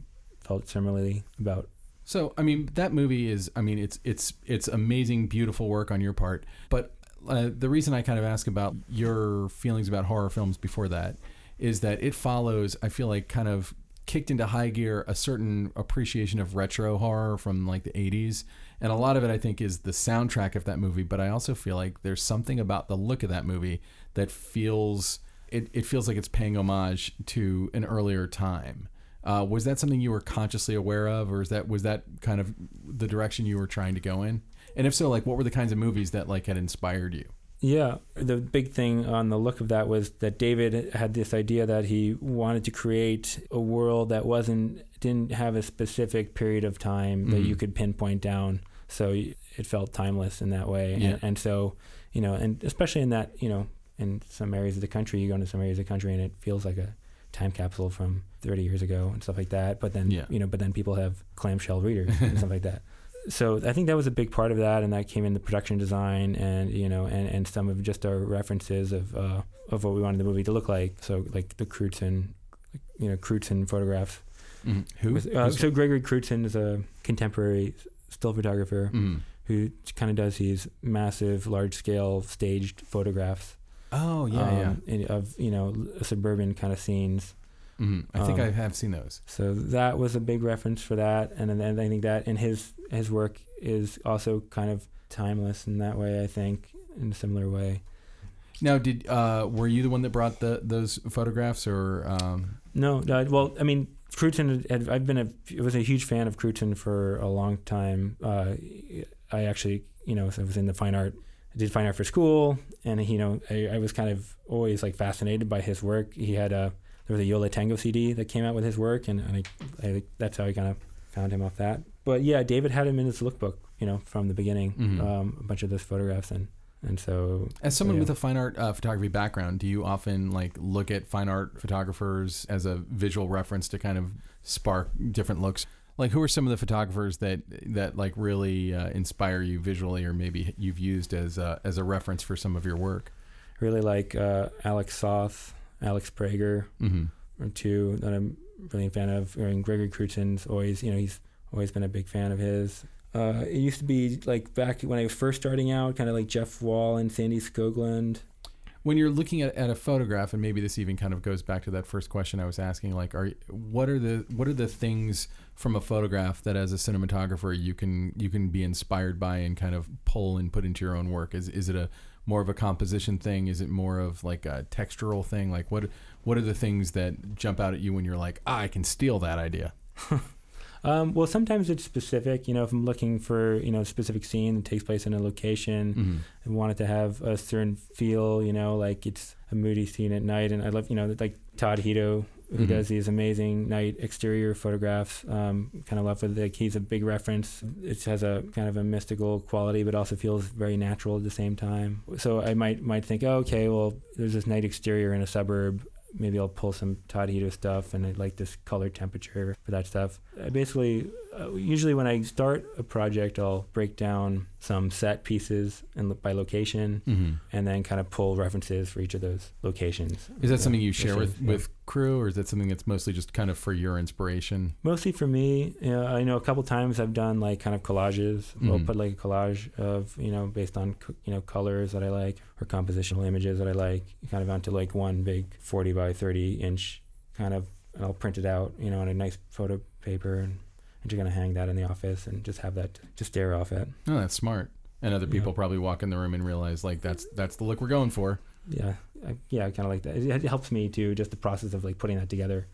felt similarly about So, I mean, that movie is, I mean, it's it's it's amazing, beautiful work on your part. But uh, the reason I kind of ask about your feelings about horror films before that is that it follows. I feel like kind of kicked into high gear a certain appreciation of retro horror from like the 80s and a lot of it i think is the soundtrack of that movie but i also feel like there's something about the look of that movie that feels it, it feels like it's paying homage to an earlier time uh, was that something you were consciously aware of, or is that was that kind of the direction you were trying to go in? And if so, like, what were the kinds of movies that like had inspired you? Yeah, the big thing on the look of that was that David had this idea that he wanted to create a world that wasn't didn't have a specific period of time that Mhm. you could pinpoint down, so it felt timeless in that way. Yeah. And, and so, you know, and especially in that, you know, in some areas of the country, you go into some areas of the country and it feels like a time capsule from 30 years ago and stuff like that. But then, Yeah. you know, but then people have clamshell readers and stuff like that so I think that was a big part of that, and that came in the production design, and you know, and, and some of just our references of uh, of what we wanted the movie to look like. So like the Crewdson, you know, Crewdson photographs. Mm-hmm. Who? With- uh, so Gregory Crewdson is a contemporary still photographer Mhm. who kind of does these massive, large scale staged photographs. Oh yeah, um, in- Of you know suburban kind of scenes. yeah. hmm I think um, I have seen those. So that was a big reference for that, and then I think that in his his work is also kind of timeless in that way. I think in a similar way. Now, did uh, were you the one that brought the those photographs, or um, No, uh, well, I mean, Crewdson, had, I've been a was a huge fan of Crewdson for a long time. Uh, I actually, you know, I was in the fine art. I did fine art for school, and you know, I, I was kind of always like fascinated by his work. He had a there was a Yo Tango CD that came out with his work, and, and I, I, that's how I kind of found him off that. But yeah, David had him in his lookbook, you know, from the beginning, Mhm. um, a bunch of those photographs, and and so As someone yeah. with a fine art uh, photography background, do you often like look at fine art photographers as a visual reference to kind of spark different looks? Like, who are some of the photographers that that like really uh, inspire you visually, or maybe you've used as a, as a reference for some of your work? really like uh, Alec Soth, Alex Prager, Mm-hmm. or two that I'm really a fan of. And Gregory Crewdson's always, you know, he's always been a big fan of his. Uh, it used to be like back when I was first starting out, kind of like Jeff Wall and Sandy Skoglund. When you're looking at, at a photograph, and maybe this even kind of goes back to that first question I was asking, like, are what are the what are the things from a photograph that as a cinematographer you can you can be inspired by and kind of pull and put into your own work? Is is it a more of a composition thing? Is it more of like a textural thing? Like what what are the things that jump out at you when you're like, ah, I can steal that idea? Um, well, sometimes it's specific. You know, if I'm looking for you know a specific scene that takes place in a location, Mm-hmm. and want it to have a certain feel. You know, like it's a moody scene at night, and I love you know like Todd Hido who Mhm. does these amazing night exterior photographs. Um, kind of love with like he's a big reference. It has a kind of a mystical quality, but also feels very natural at the same time. So I might might think, oh, okay, well, there's this night exterior in a suburb. Maybe I'll pull some Todd Hido stuff, and I like this color temperature for that stuff. I basically, uh, usually when I start a project, I'll break down some set pieces and by location, Mm-hmm. and then kind of pull references for each of those locations. Is that Yeah, something you share with, yeah. with crew, or is that something that's mostly just kind of for your inspiration? Mostly for me, you know, I know a couple times I've done like kind of collages. I'll Mhm. put like a collage of you know based on you know colors that I like or compositional images that I like, kind of onto like one big 40 by 30 inch kind of, and I'll print it out, you know, on a nice photo paper, and I'm just gonna hang that in the office and just have that to stare off at. Oh, that's smart. And other Yeah. people probably walk in the room and realize like that's that's the look we're going for. Yeah, I, yeah, I kind of like that. It, it helps me too, just the process of like putting that together.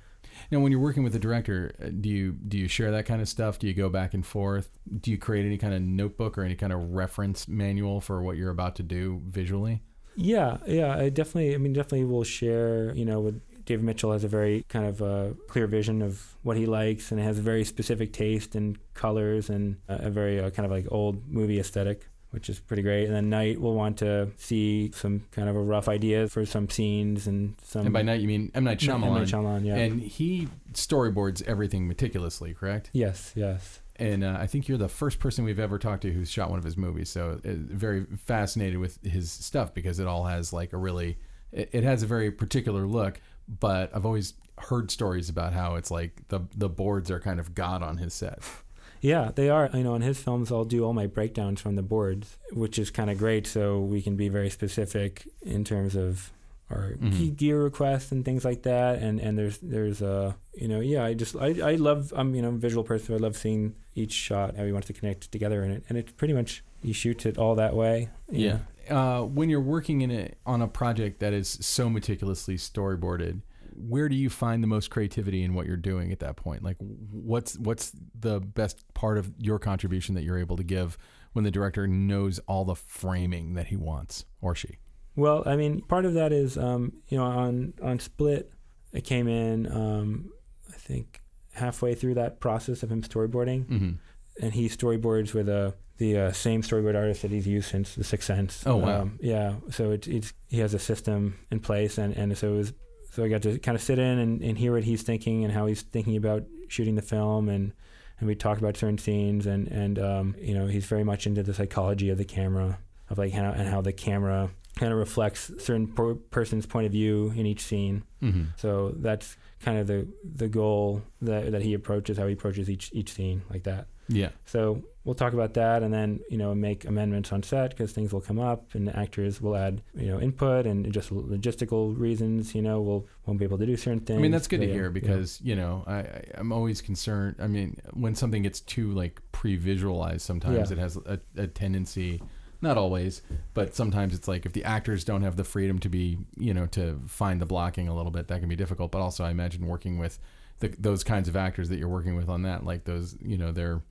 Now, when you're working with the director, uh, do you do you share that kind of stuff? Do you go back and forth? Do you create any kind of notebook or any kind of reference manual for what you're about to do visually? Yeah, yeah, I definitely. I mean, definitely we'll share. You know, with David Mitchell has a very kind of uh, clear vision of what he likes, and has a very specific taste in colors and a, a very uh, kind of like old movie aesthetic, which is pretty great. And then Night will want to see some kind of a rough idea for some scenes and some. and by night, you mean M Night Shyamalan. M. Night Shyamalan, yeah. and he storyboards everything meticulously, correct? yes, yes. And uh, I think you're the first person we've ever talked to who's shot one of his movies. So uh, very fascinated with his stuff because it all has like a really, it, it has a very particular look. But I've always heard stories about how it's like the the boards are kind of god on his set. Yeah, they are. You know, in his films, I'll do all my breakdowns from the boards, which is kind of great. So we can be very specific in terms of our Mhm. key gear requests and things like that. And and there's there's uh you know yeah I just I, I love I'm you know a visual person. I love seeing each shot how he wants to connect together in it, and it's pretty much he shoots it all that way. you know. Uh, when you're working in a, on a project that is so meticulously storyboarded, where do you find the most creativity in what you're doing at that point? Like, what's what's the best part of your contribution that you're able to give when the director knows all the framing that he wants or she? Well, I mean, part of that is, um, you know, on on Split, I came in, um, think, halfway through that process of him storyboarding, Mm-hmm. and he storyboards with uh, the uh, same storyboard artist that he's used since The Sixth Sense. Oh, wow. Um, yeah, so it's, it's he has a system in place, and and so it was, so I got to kind of sit in and, and hear what he's thinking and how he's thinking about shooting the film, and and we talked about certain scenes, and and um, you know, he's very much into the psychology of the camera, of like how and how the camera kind of reflects certain per- person's point of view in each scene. Mm-hmm. So that's kind of the the goal that that he approaches, how he approaches each each scene like that. Yeah. So we'll talk about that, and then you know make amendments on set because things will come up, and the actors will add you know input and just logistical reasons. You know, we'll won't be able to do certain things. I mean, that's good to Yeah, hear yeah. because you know I, I I'm always concerned. I mean, when something gets too like pre-visualized, sometimes Yeah. it has a, a tendency. Not always, but sometimes it's like if the actors don't have the freedom to be, you know, to find the blocking a little bit, that can be difficult. But also, I imagine working with the, those kinds of actors that you're working with on that, like those, you know, they're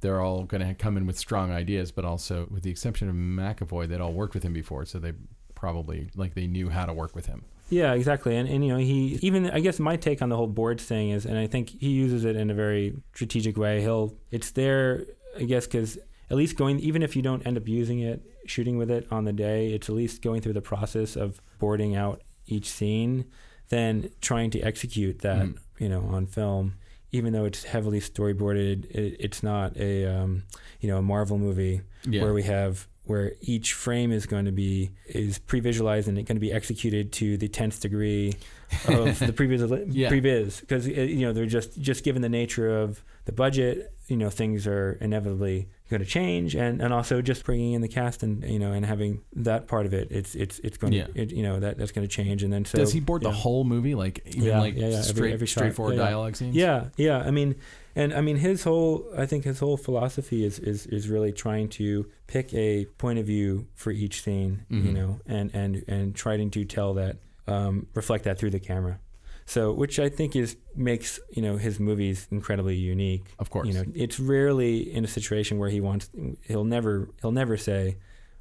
they're all going to come in with strong ideas, but also with the exception of McAvoy, they'd all worked with him before, so they probably like they knew how to work with him. Yeah, exactly. And, and you know, he even I guess my take on the whole boards thing is, and I think he uses it in a very strategic way. He'll it's there, I guess, because at least going even if you don't end up using it, shooting with it on the day, it's at least going through the process of boarding out each scene, then trying to execute that, Mm. you know, on film. Even though it's heavily storyboarded, it, it's not a um, you know a Marvel movie Yeah. where we have where each frame is going to be is pre-visualized and it's going to be executed to the 10th degree of the previous Yeah. previs because you know they're just just given the nature of the budget you know things are inevitably going to change and and also just bringing in the cast and you know and having that part of it it's it's it's going Yeah. to it, you know that that's going to change and then so Does he board the whole movie, like even Yeah, like yeah, yeah, every- straight, every shot. straightforward Yeah, yeah. dialogue scenes? Yeah, yeah. I mean, and I mean, his whole, I think his whole philosophy is is is really trying to pick a point of view for each scene, you Mhm. know, and and and trying to tell that, um, reflect that through the camera. So, which I think is makes you know his movies incredibly unique. Of course. You know, it's rarely in a situation where he wants. He'll never. He'll never say,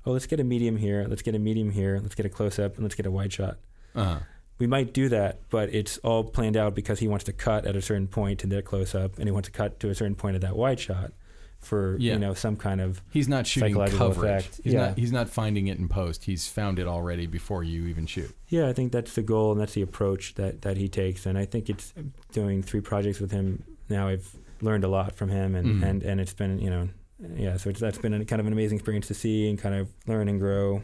"Oh, let's get a medium here. Let's get a medium here. Let's get a close up, and let's get a wide shot." Uh-huh. we might do that, but it's all planned out because he wants to cut at a certain point in their close up, and he wants to cut to a certain point of that wide shot for Yeah. you know some kind of He's not shooting Psychological coverage. effect. He's Yeah. not. He's not finding it in post. He's found it already before you even shoot. yeah. I think that's the goal and that's the approach that that he takes, and I think it's doing three projects with him now. I've learned a lot from him, and Mhm. and and it's been you know yeah. So it's, that's been a, kind of an amazing experience to see and kind of learn and grow.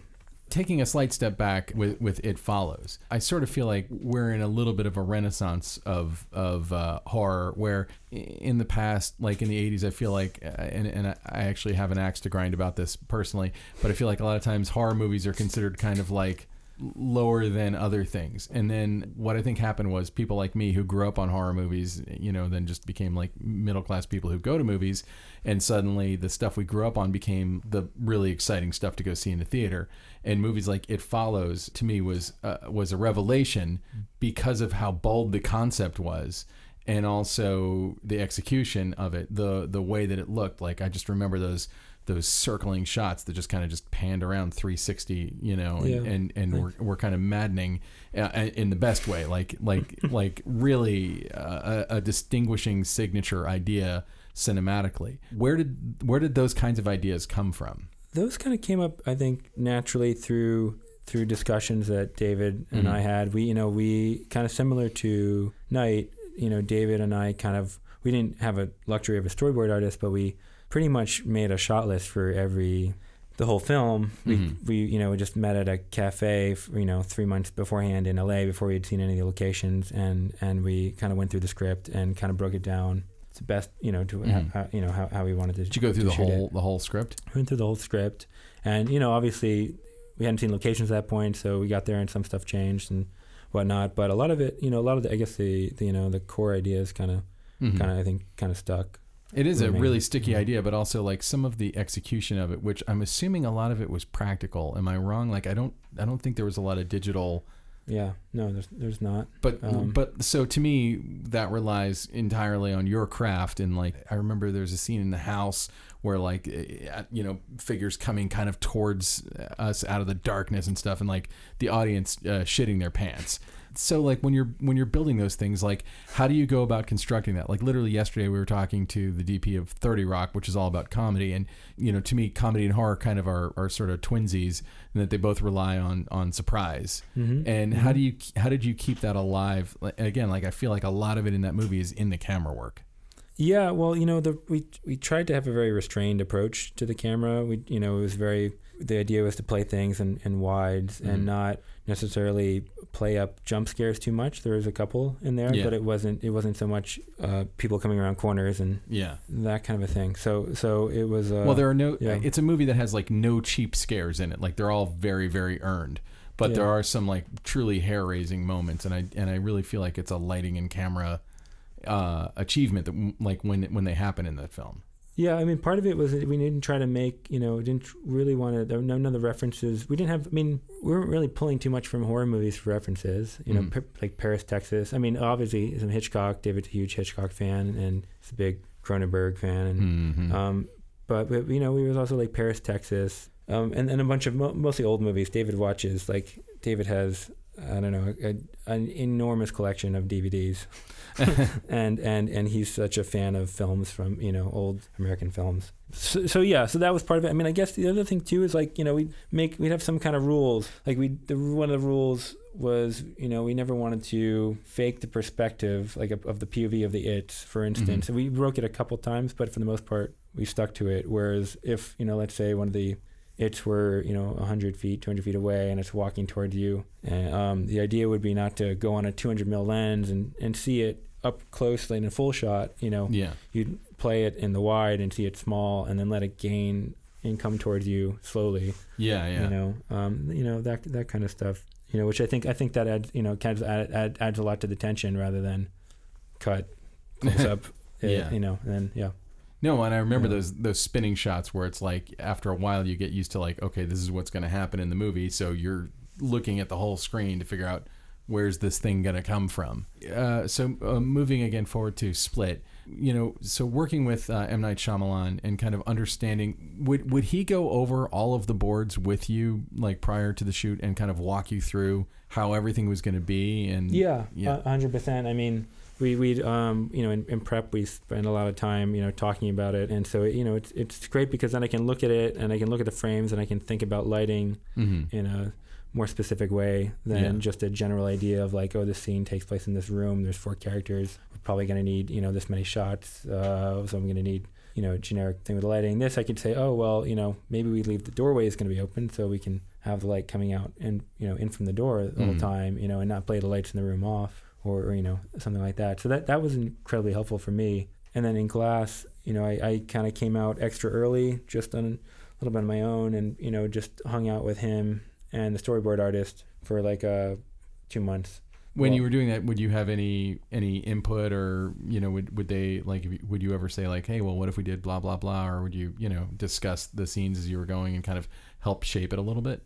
Taking a slight step back with, with it follows i sort of feel like we're in a little bit of a renaissance of of uh, horror where in the past like in the 80s i feel like uh, and, and I- i actually have an axe to grind about this personally but i feel like a lot of times horror movies are considered kind of like lower than other things. And then what i think happened was people like me who grew up on horror movies you know then just became like middle class people who go to movies and suddenly the stuff we grew up on became the really exciting stuff to go see in the theater. And movies like it follows to me was uh, was a revelation because of how bold the concept was and also the execution of it the the way that it looked. Like i just remember those those circling shots that just kind of just panned around 360 you know and Yeah. and, and were, were kind of maddening uh, in the best way like like like really uh, a, a distinguishing signature idea cinematically where did where did those kinds of ideas come from those kind of came up i think naturally through through discussions that david and Mhm. i had we you know we kind of similar to night you know david and i kind of we didn't have a luxury of a storyboard artist but we pretty much made a shot list for every the whole film we, Mhm. we you know we just met at a cafe you know three months beforehand in la before we had seen any of the locations and and we kind of went through the script and kind of broke it down to best you know to Mhm. how, you know how, how we wanted to did you go through the shoot it whole the whole script went through the whole script and you know obviously we hadn't seen locations at that point so we got there and some stuff changed and whatnot but a lot of it you know a lot of the i guess the, the you know the core ideas kind of Mhm. kind of i think kind of stuck It is a really sticky idea, but also like some of the execution of it, which I'm assuming a lot of it was practical. Am I wrong? Like I don't, I don't think there was a lot of digital. yeah no there's there's not But Um, but so to me, that relies entirely on your craft. And like I remember there's a scene in the house where like eh, you know figures coming kind of towards us out of the darkness and stuff, and like the audience uh, shitting their pants. So like when you're when you're building those things, like how do you go about constructing that? Like literally yesterday we were talking to the DP of 30 Rock, which is all about comedy, and you know to me comedy and horror kind of are, are sort of twinsies, and that they both rely on on surprise. mm-hmm. And how do you how did you keep that alive? Like, again, like I feel like a lot of it in that movie is in the camera work. Yeah, well, you know, the we we tried to have a very restrained approach to the camera. We, you know, it was very the idea was to play things in, in wides Mhm. and not necessarily play up jump scares too much. There was a couple in there, Yeah. but it wasn't it wasn't so much uh, people coming around corners and Yeah. that kind of a thing. So so it was. Uh, well, there are no. yeah. It's a movie that has like no cheap scares in it. Like they're all very very earned. But there are some like truly hair raising moments, and I and I really feel like it's a lighting and camera uh, achievement that like when when they happen in that film. Yeah, I mean, part of it was that we didn't try to make, you know, didn't really want to. There were none of the references. We didn't have. I mean, we weren't really pulling too much from horror movies for references. You know, Mm. like Paris, Texas. I mean, obviously, some Hitchcock. David's a huge Hitchcock fan, and he's a big Cronenberg fan. And Mhm. um, but, but you know, we was also like Paris, Texas, um, and and a bunch of mo- mostly old movies. David watches like David has. I don't know, a, an enormous collection of DVDs, and and and he's such a fan of films from you know old American films. So, so yeah, so that was part of it. I mean, I guess the other thing too is like you know we make we'd have some kind of rules. Like we the one of the rules was you know we never wanted to fake the perspective like of, of the POV of the it for mm-hmm. instance. We broke it a couple times, but for the most part we stuck to it. Whereas if you know let's say one of the it's were you know 100 feet 200 feet away and it's walking towards you and um, the idea would be not to go on a 200 mil lens and, and see it up close like in a full shot you know yeah. you'd play it in the wide and see it small and then let it gain and come towards you slowly Yeah. Yeah. you know um, you know that that kind of stuff you know which i think i think that adds you know kind of add, add, adds a lot to the tension rather than cut close up uh, Yeah. you know and then yeah No, and I remember Yeah. those those spinning shots where it's like after a while you get used to like okay this is what's going to happen in the movie, so you're looking at the whole screen to figure out where's this thing going to come from. Uh, so uh, moving again forward to Split, you know, so working with uh, M Night Shyamalan and kind of understanding would would he go over all of the boards with you like prior to the shoot and kind of walk you through how everything was going to be and Yeah, Yeah. hundred percent. I mean, we we um you know in, in prep we spend a lot of time you know talking about it, and so you know it's it's great because then I can look at it and I can look at the frames and I can think about lighting Mhm. in a more specific way than Yeah. just a general idea of like oh this scene takes place in this room. There's four characters. We're probably going to need you know this many shots. Uh, so I'm going to need you know generic thing with the lighting. This I could say oh well you know maybe we leave the doorway is going to be open so we can have the light coming out and you know in from the door the whole Mhm. time you know and not play the lights in the room off or, or you know something like that. So that that was incredibly helpful for me. And then in class, you know, I, I kind of came out extra early, just on a little bit on my own, and you know, just hung out with him and the storyboard artist for like uh, two months. When Well- you were doing that, would you have any any input, or you know, would would they like? Would you ever say like, "Hey, well, what if we did blah blah blah," or would you you know discuss the scenes as you were going and kind of help shape it a little bit?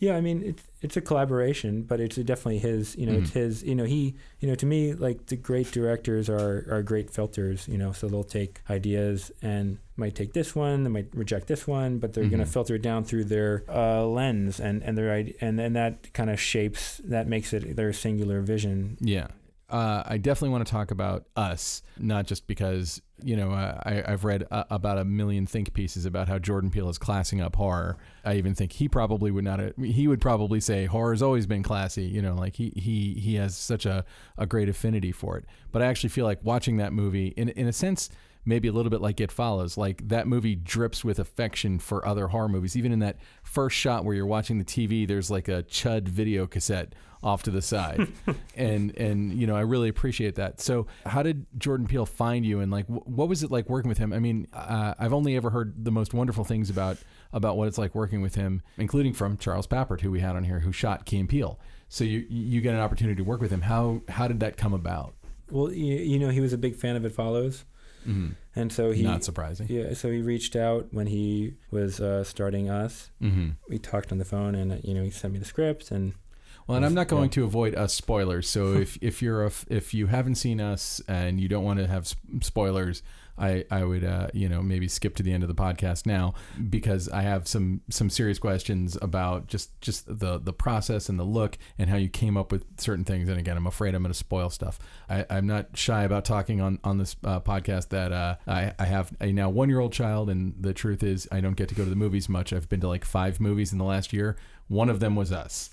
Yeah, I mean it's it's a collaboration, but it's definitely his. You know, it's Mhm. his. You know, he. You know, to me, like the great directors are are great filters. You know, so they'll take ideas and might take this one, they might reject this one, but they're going Mhm. to filter it down through their uh, lens and and their and and that kind of shapes that makes it their singular vision. Yeah. Uh, I definitely want to talk about us, not just because you know uh, I, I've read uh, about a million think pieces about how Jordan Peele is classing up horror. I even think he probably would not. He would probably say horror's always been classy. You know, like he he he has such a, a great affinity for it. But I actually feel like watching that movie, in in a sense, maybe a little bit like It Follows. Like that movie drips with affection for other horror movies. Even in that first shot where you're watching the TV, there's like a Chud video cassette off to the side, and and you know I really appreciate that. So how did Jordan Peele find you, and like wh- what was it like working with him? I mean, uh, I've only ever heard the most wonderful things about about what it's like working with him, including from Charles Papert, who we had on here, who shot Key and Peele. So you you get an opportunity to work with him. How how did that come about? Well, you, you know, he was a big fan of It Follows, Mm-hmm. and so he Not surprising. yeah, so he reached out when he was uh, starting us. Mm-hmm. We talked on the phone, and uh, you know, he sent me the script and. Well, and I'm not going Yeah. to avoid us spoilers. So if, if you're a, if you haven't seen us and you don't want to have spoilers, I I would uh, you know maybe skip to the end of the podcast now because I have some some serious questions about just just the the process and the look and how you came up with certain things. And again, I'm afraid I'm going to spoil stuff. I, I'm not shy about talking on on this uh, podcast that uh, I I have a now one year old child, and the truth is I don't get to go to the movies much. I've been to like five movies in the last year. One of them was us.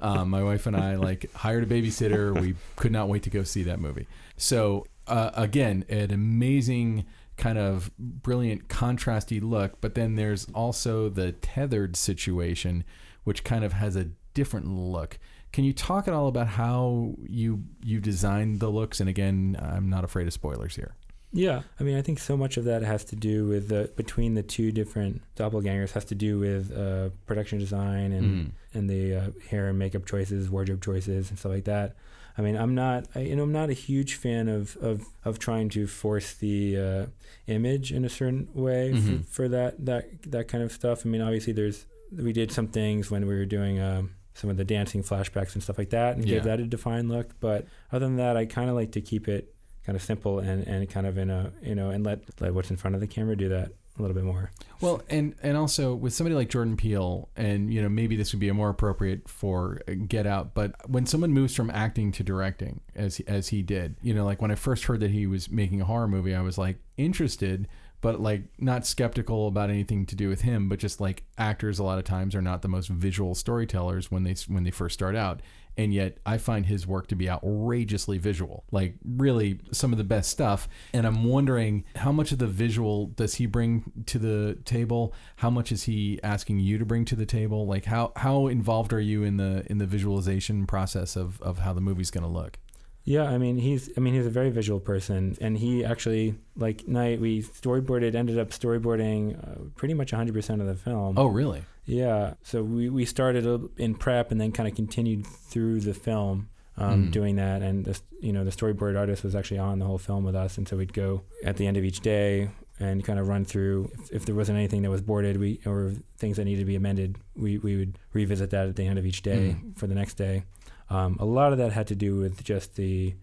Um, my wife and I like hired a babysitter. We could not wait to go see that movie. So uh, again, an amazing kind of brilliant contrasty look. But then there's also the tethered situation, which kind of has a different look. Can you talk at all about how you you designed the looks? And again, I'm not afraid of spoilers here. Yeah, I mean, I think so much of that has to do with the between the two different doppelgangers has to do with uh, production design and Mhm. and the uh, hair and makeup choices, wardrobe choices, and stuff like that. I mean, I'm not, I, you know, I'm not a huge fan of of, of trying to force the uh, image in a certain way Mhm. for, for that that that kind of stuff. I mean, obviously, there's we did some things when we were doing um, some of the dancing flashbacks and stuff like that, and Yeah. gave that a defined look. But other than that, I kind of like to keep it kind of simple and, and kind of in a you know and let let what's in front of the camera do that a little bit more. Well, and and also with somebody like Jordan Peele, and you know maybe this would be a more appropriate for Get Out, but when someone moves from acting to directing, as as he did, you know, like when I first heard that he was making a horror movie, I was like interested, but like not skeptical about anything to do with him, but just like actors a lot of times are not the most visual storytellers when they when they first start out. And yet, I find his work to be outrageously visual, like really some of the best stuff. And I'm wondering how much of the visual does he bring to the table? How much is he asking you to bring to the table? Like how how involved are you in the in the visualization process of of how the movie's going to look? Yeah, I mean he's I mean he's a very visual person, and he actually like night we storyboarded ended up storyboarding uh, pretty much 100% of the film. Oh, really? Yeah. So we we started in prep and then kind of continued through the film. Um, Mm. Doing that, and the, you know the storyboard artist was actually on the whole film with us, and so we'd go at the end of each day and kind of run through. If, if there wasn't anything that was boarded, we or things that needed to be amended, we we would revisit that at the end of each day Mm. for the next day. Um, a lot of that had to do with just the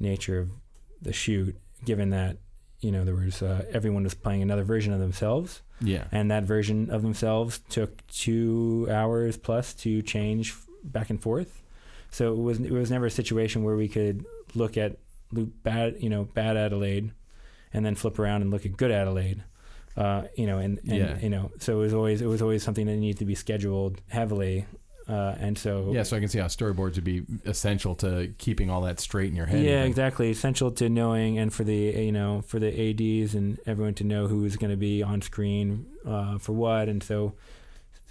nature of the shoot, given that you know there was uh, everyone was playing another version of themselves, Yeah. and that version of themselves took two hours plus to change f- back and forth. So it was it was never a situation where we could look at bad you know bad Adelaide, and then flip around and look at good Adelaide. Uh, you know, and, and Yeah. you know, so it was always it was always something that needed to be scheduled heavily, uh, and so Yeah, so I can see how storyboards would be essential to keeping all that straight in your head. Yeah, exactly. Essential to knowing, and for the you know for the ads and everyone to know who's going to be on screen uh, for what, and so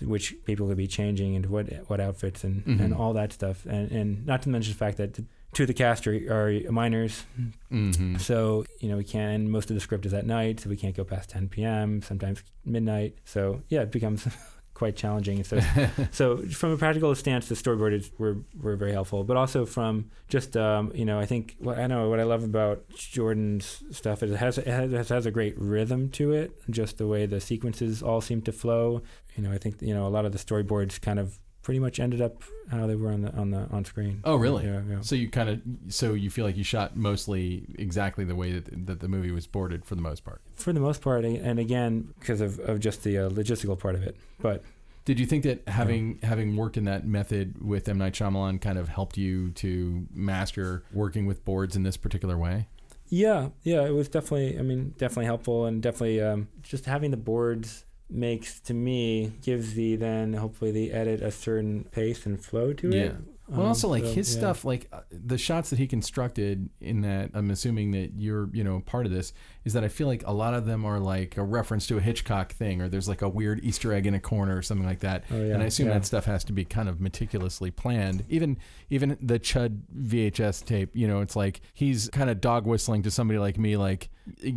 which people could be changing and what what outfits and, and Mhm. all that stuff, and and not to mention the fact that two of the cast are, are minors, Mhm. so you know we can't. Most of the script is at night, so we can't go past 10 p.m. Sometimes midnight. So yeah, it becomes quite challenging. So so from a practical stance, the storyboard is were were very helpful, but also from just um, you know I think what I know what I love about Jordan's stuff is it has it has, it has a great rhythm to it. Just the way the sequences all seem to flow. You know I think you know a lot of the storyboards kind of pretty much ended up how they were on the on the on screen. Oh, really? Yeah. yeah. So you kind of so you feel like you shot mostly exactly the way that that the movie was boarded for the most part. For the most part, and again because of, of just the uh, logistical part of it, but Did you think that having having worked in that method with M Night Shyamalan kind of helped you to master working with boards in this particular way? Yeah, yeah, it was definitely. I mean, definitely helpful, and definitely um, just having the boards makes to me gives the then hopefully the edit a certain pace and flow to it. Yeah. Well, Um, also like so, his yeah. stuff, like uh, the shots that he constructed in that. I'm assuming that you're, you know, part of this. Is that I feel like a lot of them are like a reference to a Hitchcock thing, or there's like a weird Easter egg in a corner or something like that. Oh, yeah, and I assume yeah. that stuff has to be kind of meticulously planned. Even even the Chud VHS tape, you know, it's like he's kind of dog whistling to somebody like me, like,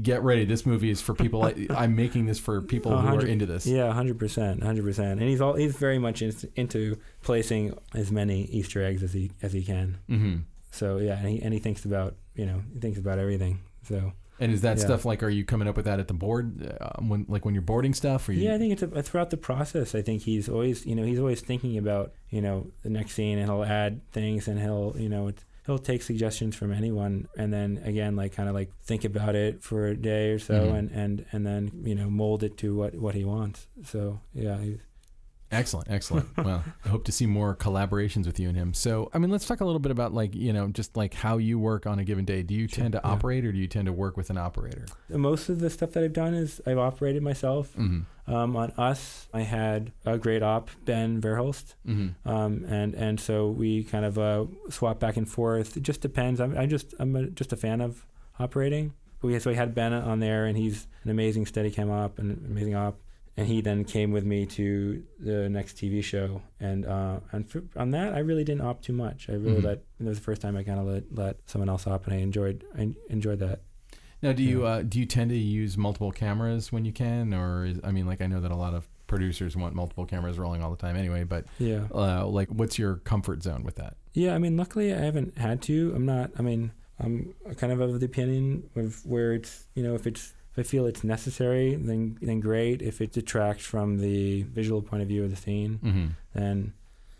get ready, this movie is for people. like, I'm making this for people who are into this. Yeah, hundred percent, hundred percent, and he's all he's very much in, into placing as many Easter eggs as he as he can. hmm So yeah, and he and he thinks about you know he thinks about everything. So And is that Yeah. stuff like, are you coming up with that at the board uh, when, like when you're boarding stuff? Or you, Yeah, I think it's a, throughout the process. I think he's always, you know, he's always thinking about, you know, the next scene, and he'll add things, and he'll, you know, it's, he'll take suggestions from anyone, and then again, like kind of like think about it for a day or so, Mhm. and and and then you know mold it to what what he wants. So yeah, he's, Excellent, excellent. well, I hope to see more collaborations with you and him. So, I mean, let's talk a little bit about like you know just like how you work on a given day. Do you tend to yeah. operate, or do you tend to work with an operator? most of the stuff that I've done is I've operated myself. Mm-hmm. Um, on us, I had a great op, Ben Verhulst. Mm-hmm. um, and and so we kind of uh, swap back and forth. It just depends. I'm I just I'm a, just a fan of operating. We so we had Ben on there, and he's an amazing steady cam op and an amazing op. And he then came with me to the next TV show, and uh, and for, on that I really didn't opt too much. I really Mhm. let it was the first time I kind of let let someone else op, and I enjoyed I enjoyed that. Now, do you uh, do you tend to use multiple cameras when you can, or is, I mean, like I know that a lot of producers want multiple cameras rolling all the time anyway. But Yeah. uh, like, what's your comfort zone with that? Yeah, I mean, luckily I haven't had to. I'm not. I mean, I'm kind of of the opinion of where it's you know if it's if I feel it's necessary, then then great. If it detracts from the visual point of view of the scene, Mm-hmm. then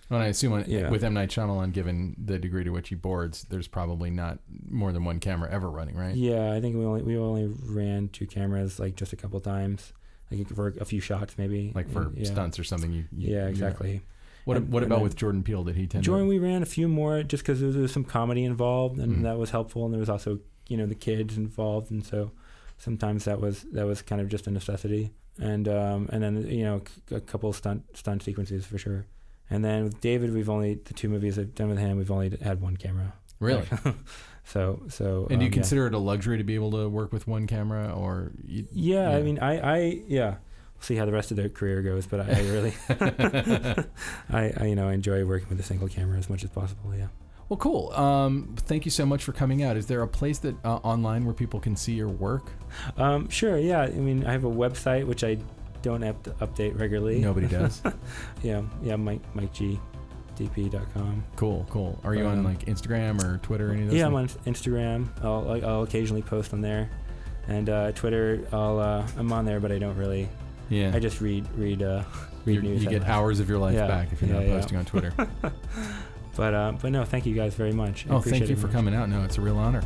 Well, I assume on, Yeah. with M Night Shyamalan, given the degree to which he boards, there's probably not more than one camera ever running, right? yeah, I think we only we only ran two cameras like just a couple times, like for a few shots maybe, Like for yeah. stunts or something. You, you Yeah, you- exactly. What And- What and about then- with Jordan Peele? Did he tend Jordan, to? we ran a few more just because there was some comedy involved, and Mhm. that was helpful. And there was also, you know, the kids involved, and so sometimes that was that was kind of just a necessity. And um, and then you know, c- a couple of stunt stunt sequences for sure. And then with David, we've only the two movies I've done with him, we've only had one camera. Really? so so. And do you um, yeah. consider it a luxury to be able to work with one camera, or you, Yeah, Yeah. I mean, I, I, yeah. We'll see how the rest of their career goes, but I, I really, I, I, you know, enjoy working with a single camera as much as possible. Yeah. Well, cool. Um, thank you so much for coming out. Is there a place that uh, online where people can see your work? Um, sure. Yeah. I mean, I have a website which I don't have to update regularly. Nobody does. Yeah. Yeah. Mike MikeGDP.com. cool, cool. Are you on Um, like Instagram or Twitter or any of those? Yeah, I'm on Instagram. I'll I'll occasionally post on there, and uh, Twitter. I'll uh, I'm on there, but I don't really. Yeah. I just read read uh, read You're- news. you get hours of your life Yeah, back if you're yeah, not posting on Twitter. But uh, but no, thank you guys very much. I oh, thank appreciate you for much. coming out. No, it's a real honor.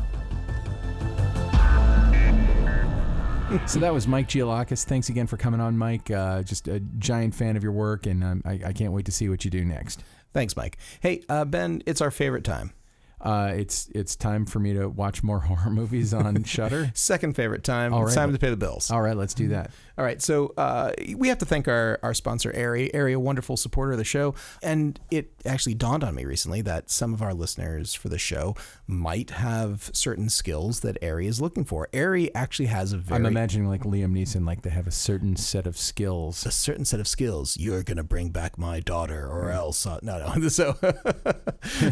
so that was Mike Gioulakis. Thanks again for coming on, Mike. Uh, just a giant fan of your work, and um, I, I can't wait to see what you do next. Thanks, Mike. Hey, uh, Ben, it's our favorite time. Uh, it's it's time for me to watch more horror movies on Shudder. Second favorite time. All it's time to pay the bills. All right, let's do that. All right, so uh, we have to thank our, our sponsor, ARRI. ARRI, a wonderful supporter of the show. And it actually dawned on me recently that some of our listeners for the show might have certain skills that ARRI is looking for. ARRI actually has a very I'm imagining like Liam Neeson, like they have a certain set of skills. a certain set of skills. You're gonna bring back my daughter, or else uh, no, no. So,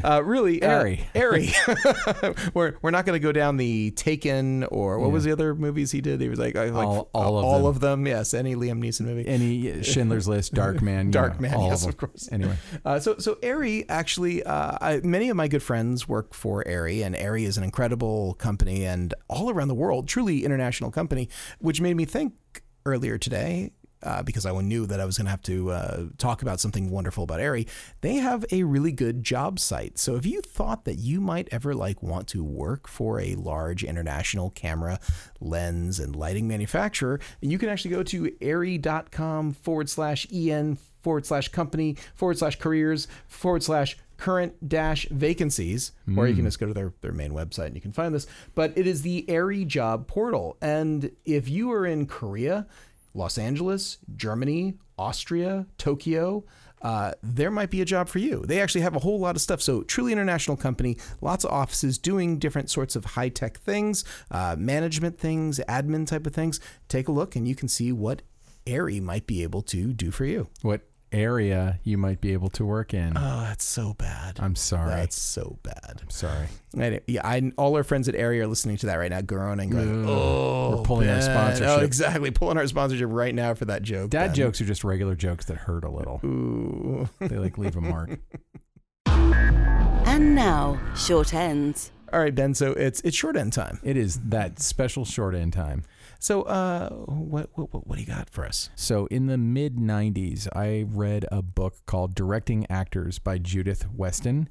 uh, really, uh, ARRI. ARRI. we're we're not gonna go down the Taken or what Yeah. was the other movies he did? He was like, like All- all of all them. of them. Yes, any Liam Neeson movie. Any Schindler's List, Dark Man, Dark know, Man, yes, of, of course. Anyway, Uh, so, so ARRI actually, uh, I, many of my good friends work for ARRI, and ARRI is an incredible company and all around the world, truly international company, which made me think earlier today. Uh, because I knew that I was going to have to uh, talk about something wonderful about ARRI, they have a really good job site. So if you thought that you might ever like want to work for a large international camera, lens, and lighting manufacturer, you can actually go to arri.com forward slash en forward slash company forward slash careers forward slash current dash vacancies or you can just go to their, their main website and you can find this. But it is the ARRI job portal. And if you are in korea los angeles germany austria tokyo uh, there might be a job for you. They actually have a whole lot of stuff. So, truly international company, lots of offices doing different sorts of high tech things, uh, management things, admin type of things. Take a look and you can see what ARRI might be able to do for you. what area you might be able to work in? Oh, that's so bad. I'm sorry. That's so bad. I'm sorry. Anyway, yeah, I, all our friends at ARRI are listening to that right now, groaning, going, "Oh, We're pulling our Ben." sponsorship. Oh, exactly, pulling our sponsorship right now for that joke. Dad Ben. jokes are just regular jokes that hurt a little. Ooh. They like leave a mark. And now, short ends. All right, Ben. So it's it's short end time. It is that special short end time. So, uh, what what what, what do you got for us? So in the mid 90s, I read a book called Directing Actors by Judith Weston.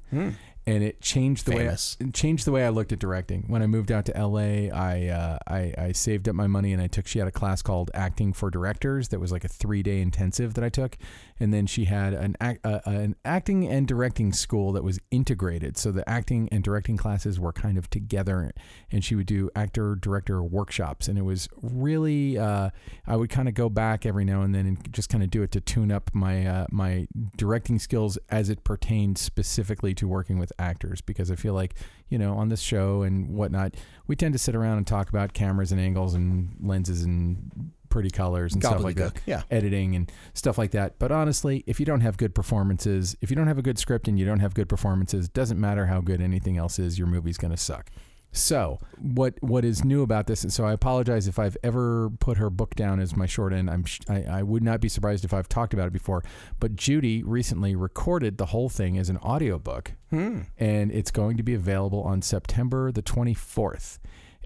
And it changed the Famous. way I, it changed the way I looked at directing. When I moved out to LA, I, uh, I I saved up my money and I took. She had a class called Acting for Directors that was like a three day intensive that I took, and then she had an act, uh, an acting and directing school that was integrated. So the acting and directing classes were kind of together, and she would do actor director workshops, and it was really. Uh, I would kind of go back every now and then and just kind of do it to tune up my uh, my directing skills as it pertained specifically to working with actors because I feel like you know on this show and whatnot we tend to sit around and talk about cameras and angles and lenses and pretty colors and stuff like that. Yeah. editing and stuff like that. But honestly if you don't have good performances if you don't have a good script and you don't have good performances doesn't matter how good anything else is your movie's going to suck So what what is new about this? And so I apologize if I've ever put her book down as my short end. I'm sh- I, I would not be surprised if I've talked about it before. But Judy recently recorded the whole thing as an audiobook, Hmm. and it's going to be available on September the 24th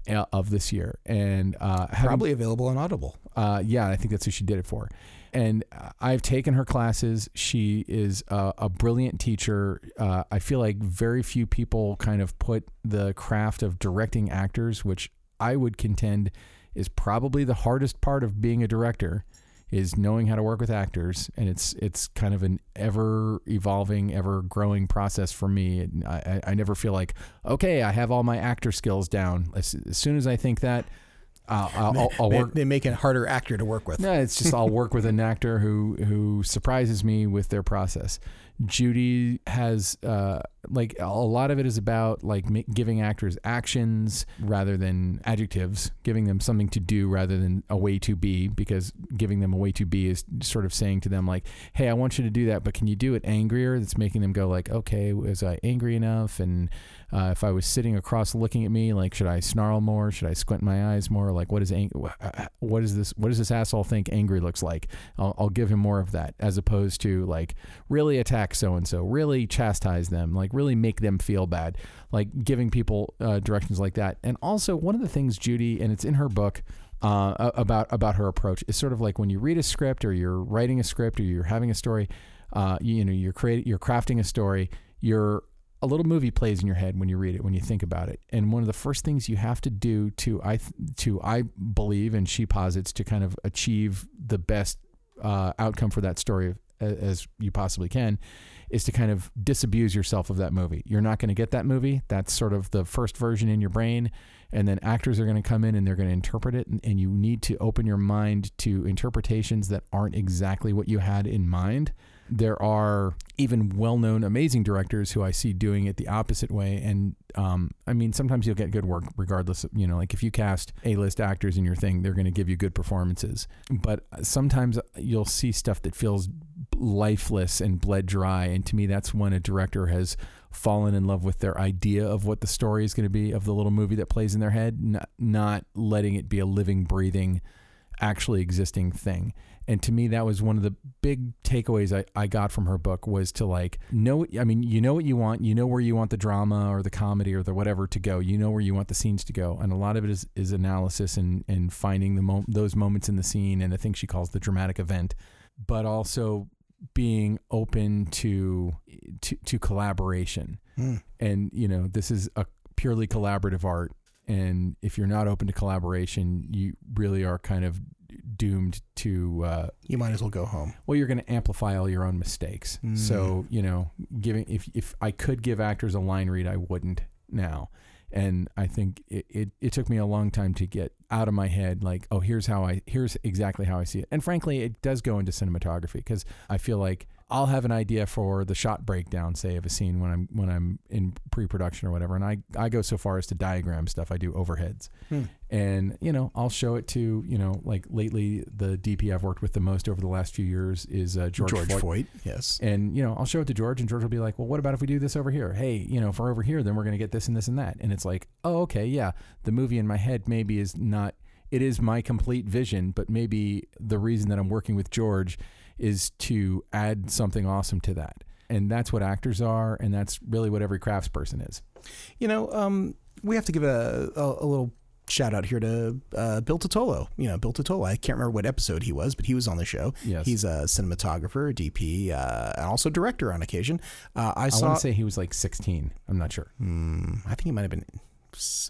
uh, of this year. And uh, having- Probably available on Audible. uh, yeah, I think that's who she did it for. And I've taken her classes. She is a, a brilliant teacher. Uh, I feel like very few people kind of put the craft of directing actors, which I would contend is probably the hardest part of being a director, is knowing how to work with actors. And it's it's kind of an ever evolving, ever growing process for me. I I never feel like okay, I have all my actor skills down. As, as soon as I think that. Uh, I'll, I'll, I'll They, work. they make it a harder actor to work with. No, it's just I'll work with an actor who who surprises me with their process. Judy has uh, like a lot of it is about like ma- giving actors actions rather than adjectives, giving them something to do rather than a way to be. Because giving them a way to be is sort of saying to them like, "Hey, I want you to do that, but can you do it angrier?" That's making them go like, "Okay, was I angry enough?" And uh, if I was sitting across looking at me, like, should I snarl more? Should I squint my eyes more? Like, what is ang- what is this? What does this asshole think angry looks like? I'll, I'll give him more of that, as opposed to like really attack so and so, really chastise them, like really make them feel bad, like giving people uh, directions like that. And also, one of the things Judy, and it's in her book. Uh, about about her approach is sort of like when you read a script or you're writing a script or you're having a story, uh, you, you know you're creating you're crafting a story. You're a little movie plays in your head when you read it, when you think about it. And one of the first things you have to do to I to I believe, and she posits to kind of achieve the best uh, outcome for that story as you possibly can, is to kind of disabuse yourself of that movie. You're not going to get that movie. That's sort of the first version in your brain. And then actors are going to come in and they're going to interpret it. And, and you need to open your mind to interpretations that aren't exactly what you had in mind. There are even well known, amazing directors who I see doing it the opposite way. And um, I mean, sometimes you'll get good work regardless of, you know, like if you cast A list actors in your thing, they're going to give you good performances. But sometimes you'll see stuff that feels lifeless and bled dry. And to me, that's when a director has fallen in love with their idea of what the story is going to be of the little movie that plays in their head, not, not letting it be a living, breathing, actually existing thing. And to me, that was one of the big takeaways I, I got from her book was to like know, I mean, you know what you want, you know where you want the drama or the comedy or the whatever to go, you know where you want the scenes to go. And a lot of it is, is analysis and, and finding the mo- those moments in the scene. And I think she calls the dramatic event, but also being open to, to, to collaboration. Hmm. And, you know, this is a purely collaborative art. And if you're not open to collaboration, you really are kind of doomed to uh, You might as well go home. well you're going to amplify all your own mistakes Mm. so you know giving if if i could give actors a line read i wouldn't now and i think it, it, it took me a long time to get out of my head like oh here's how i here's exactly how i see it. And frankly it does go into cinematography because i feel like I'll have an idea for the shot breakdown, say, of a scene when I'm when I'm in pre-production or whatever, and I, I go so far as to diagram stuff. I do overheads, Hmm. and you know I'll show it to you know like lately the DP I've worked with the most over the last few years is uh, George, George Foyt. Foyt. Yes. And you know, I'll show it to George, and George will be like, "Well, what about if we do this over here? Hey, you know, for over here, then we're going to get this and this and that." And it's like, "Oh, okay, yeah." The movie in my head maybe is not. It is my complete vision, but maybe the reason that I'm working with George is to add something awesome to that. And that's what actors are, and that's really what every craftsperson is. You know, um, we have to give a, a, a little shout out here to uh, Bill Totolo. You know, Bill Totolo. I can't remember what episode he was, but he was on the show. Yes. He's a cinematographer, DP, uh, and also director on occasion. Uh, I I saw. want to say he was like 16. I'm not sure. Hmm, I think he might have been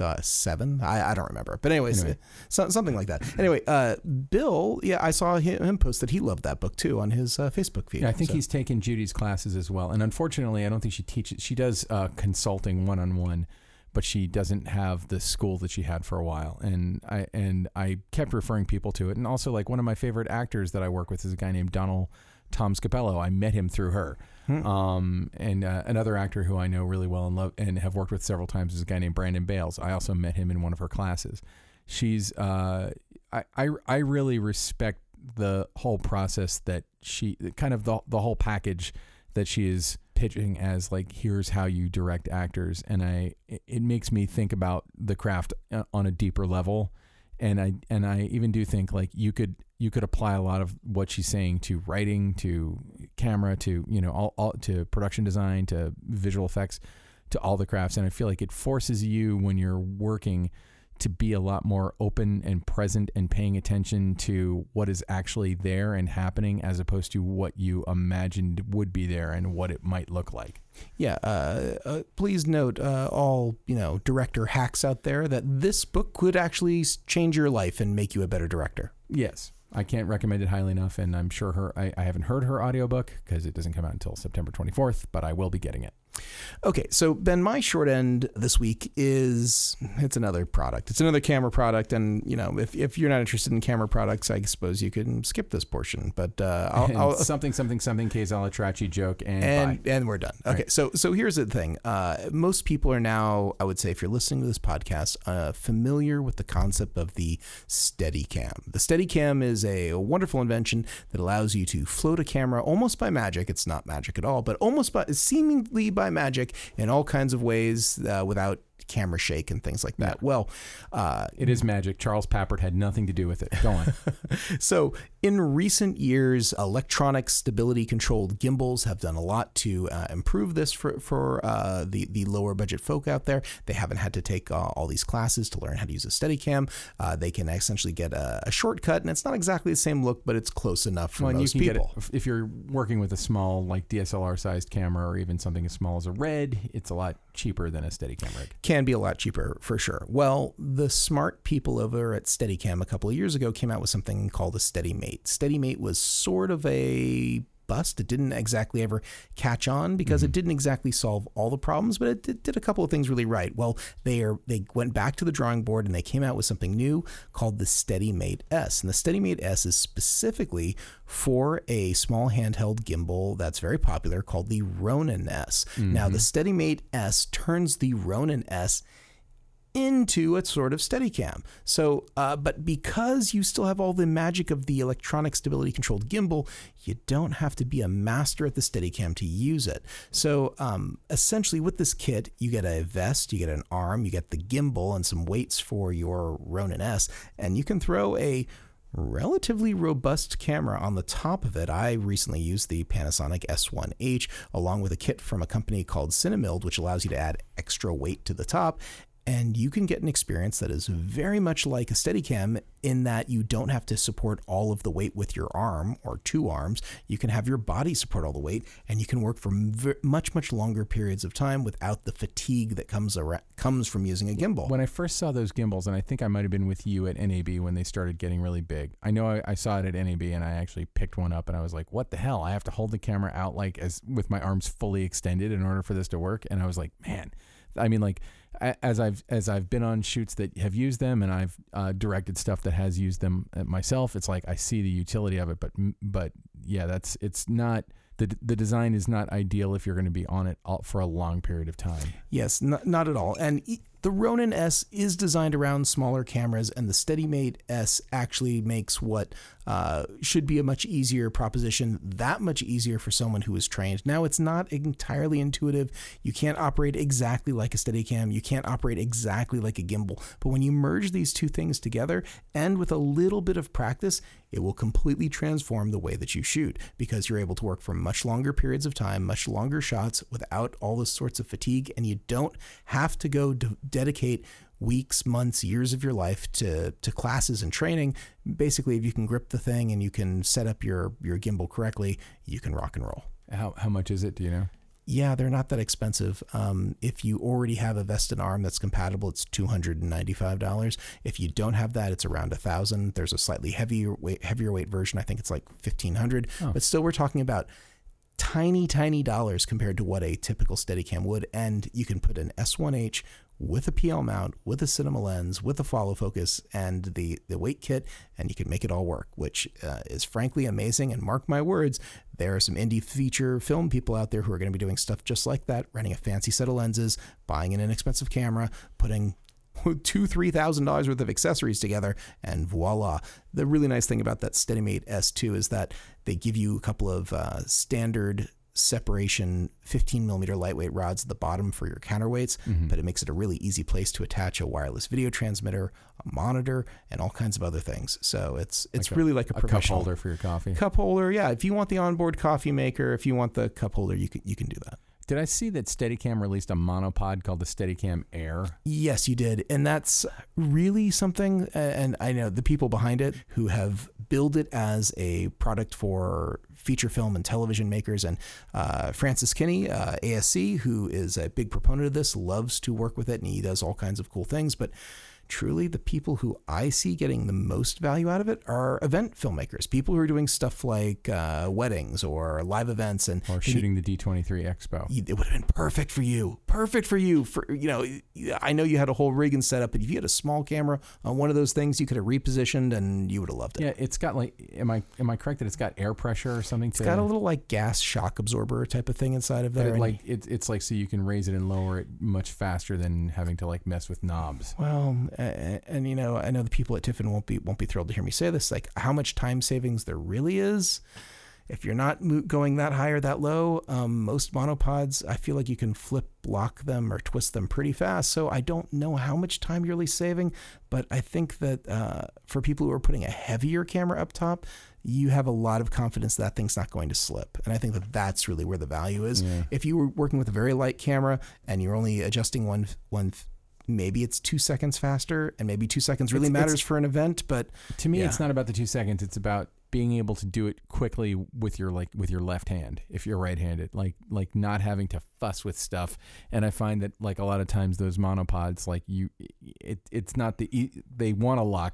uh, seven. I, I don't remember. But anyways, Anyway. so, something like that. Anyway, uh, Bill, yeah, I saw him, him post that he loved that book too on his uh, Facebook feed. Yeah, I think So- he's taken Judy's classes as well. And unfortunately, I don't think she teaches. She does uh, consulting one on one, but she doesn't have the school that she had for a while. And I and I kept referring people to it. And also, like one of my favorite actors that I work with is a guy named Donald Tom Scapello. I met him through her. Hmm. Um, and uh, another actor who I know really well and love and have worked with several times is a guy named Brandon Bales. I also met him in one of her classes. She's uh, I, I I really respect the whole process that she kind of the the whole package that she is pitching as like here's how you direct actors and I it, it makes me think about the craft uh, on a deeper level and I and I even do think like you could you could apply a lot of what she's saying to writing to camera to you know all, all to production design to visual effects to all the crafts and I feel like it forces you when you're working to be a lot more open and present and paying attention to what is actually there and happening as opposed to what you imagined would be there and what it might look like. Yeah, uh, uh, please note uh, all you know director hacks out there that this book could actually change your life and make you a better director. Yes. I can't recommend it highly enough, and I'm sure her. I, I haven't heard her audiobook because it doesn't come out until September 24th, but I will be getting it. Okay, so Ben, my short end this week is it's another product. It's another camera product, and you know, if, if you're not interested in camera products, I suppose you can skip this portion. But uh, I'll, I'll, something something something Kays Al-Atrakchi joke and and and we're done. Okay, right. so so here's the thing. Uh, most people are now, I would say, if you're listening to this podcast, uh, familiar with the concept of the Steadicam. The Steadicam is a wonderful invention that allows you to float a camera almost by magic. It's not magic at all, but almost by seemingly by magic in all kinds of ways uh, without camera shake and things like that. Well, uh, it is magic. Charles Papert had nothing to do with it. Go on. so, in recent years, electronic stability controlled gimbals have done a lot to uh, improve this for, for uh, the, the lower budget folk out there. They haven't had to take uh, all these classes to learn how to use a Steadicam. Uh, they can essentially get a, a, shortcut, and it's not exactly the same look, but it's close enough for well, most people. Get it, if you're working with a small, like DSLR sized camera or even something as small as a Red, it's a lot cheaper than a Steadicam rig. Can be a lot cheaper for sure. Well, the smart people over at Steadicam a couple of years ago came out with something called a Steadimate. Steadimate was sort of a bust. It didn't exactly ever catch on because mm-hmm. it didn't exactly solve all the problems, but it did, did, a couple of things really right. Well, they are they went back to the drawing board and they came out with something new called the Steadimate S. And the Steadimate S is specifically for a small handheld gimbal that's very popular called the Ronin S. Mm-hmm. Now, the Steadimate S turns the Ronin S into a sort of Steadicam. So, uh, but because you still have all the magic of the electronic stability controlled gimbal, you don't have to be a master at the Steadicam to use it. So, um, essentially, with this kit, you get a vest, you get an arm, you get the gimbal, and some weights for your Ronin S, and you can throw a relatively robust camera on the top of it. I recently used the Panasonic S1H along with a kit from a company called CineMilled, which allows you to add extra weight to the top and you can get an experience that is very much like a Steadicam in that you don't have to support all of the weight with your arm or two arms. You can have your body support all the weight, and you can work for much much longer periods of time without the fatigue that comes comes from using a gimbal. When I first saw those gimbals, and I think I might have been with you at NAB when they started getting really big. I know I, I saw it at NAB, and I actually picked one up, and I was like, "What the hell? I have to hold the camera out like as with my arms fully extended in order for this to work." And I was like, "Man." I mean, like as I've as I've been on shoots that have used them, and I've uh, directed stuff that has used them uh, myself. It's like I see the utility of it, but but yeah, that's it's not the the design is not ideal if you're going to be on it for a long period of time. Yes, not, not at all. And the Ronin S is designed around smaller cameras, and the Steadimate S actually makes what uh, should be a much easier proposition that much easier for someone who is trained. Now, it's not entirely intuitive. You can't operate exactly like a Steadicam. You can't operate exactly like a gimbal. But when you merge these two things together, and with a little bit of practice, it will completely transform the way that you shoot because you're able to work for much longer periods of time, much longer shots without all the sorts of fatigue, and you don't have to go dedicate weeks, months, years of your life to to classes and training. Basically, if you can grip the thing and you can set up your your gimbal correctly, you can rock and roll. How how much is it? Do you know? Yeah, they're not that expensive. Um, if you already have a vested arm that's compatible, it's two hundred and ninety-five dollars. If you don't have that, it's around a thousand. There's a slightly heavier weight, heavier weight version. I think it's like fifteen hundred. Oh. But still, we're talking about tiny, tiny dollars compared to what a typical Steadicam would. And you can put an S1H with a PL mount, with a cinema lens, with a follow focus, and the, the weight kit, and you can make it all work, which uh, is frankly amazing. And mark my words, there are some indie feature film people out there who are going to be doing stuff just like that, renting a fancy set of lenses, buying an inexpensive camera, putting two three thousand dollars worth of accessories together and voila the really nice thing about that steadimate s2 is that they give you a couple of uh, standard separation 15 millimeter lightweight rods at the bottom for your counterweights, Mm-hmm. but it makes it a really easy place to attach a wireless video transmitter, a monitor, and all kinds of other things. So it's it's Like a- really like a, a cup holder for your coffee. Cup holder, yeah. If you want the onboard coffee maker, if you want the cup holder, you can you can do that. Did I see that Steadicam released a monopod called the Steadicam Air? Yes, you did. And that's really something. And I know the people behind it who have billed it as a product for feature film and television makers. And uh, Francis Kenny, uh, ASC, who is a big proponent of this, loves to work with it and he does all kinds of cool things. But truly, the people who I see getting the most value out of it are event filmmakers, people who are doing stuff like uh, weddings or live events and Or shooting the D23 Expo? it would have been perfect for you. Perfect for you. For you know, I know you had a whole rig and setup, but if you had a small camera on one of those things, you could have repositioned and you would have loved it. Yeah, it's got like. Am I am I correct that it's got air pressure or something? It's got a little like gas shock absorber type of thing inside of there. it, like it's it's like so you can raise it and lower it much faster than having to like mess with knobs. well, and, and you know, I know the people at Tiffen won't be won't be thrilled to hear me say this. Like how much time savings there really is. If you're not going that high or that low, um, most monopods, I feel like you can flip lock them or twist them pretty fast. So I don't know how much time you're really saving, but I think that uh, for people who are putting a heavier camera up top, you have a lot of confidence that thing's not going to slip. And I think that that's really where the value is. Yeah. If you were working with a very light camera and you're only adjusting one one. Maybe it's two seconds faster, and maybe two seconds really It's- it's- matters for an event. But To me, Yeah. it's not about the two seconds. It's about being able to do it quickly with your like with your left hand if you're right-handed like like not having to fuss with stuff and i find that like a lot of times those monopods like you it, it's not the they want to lock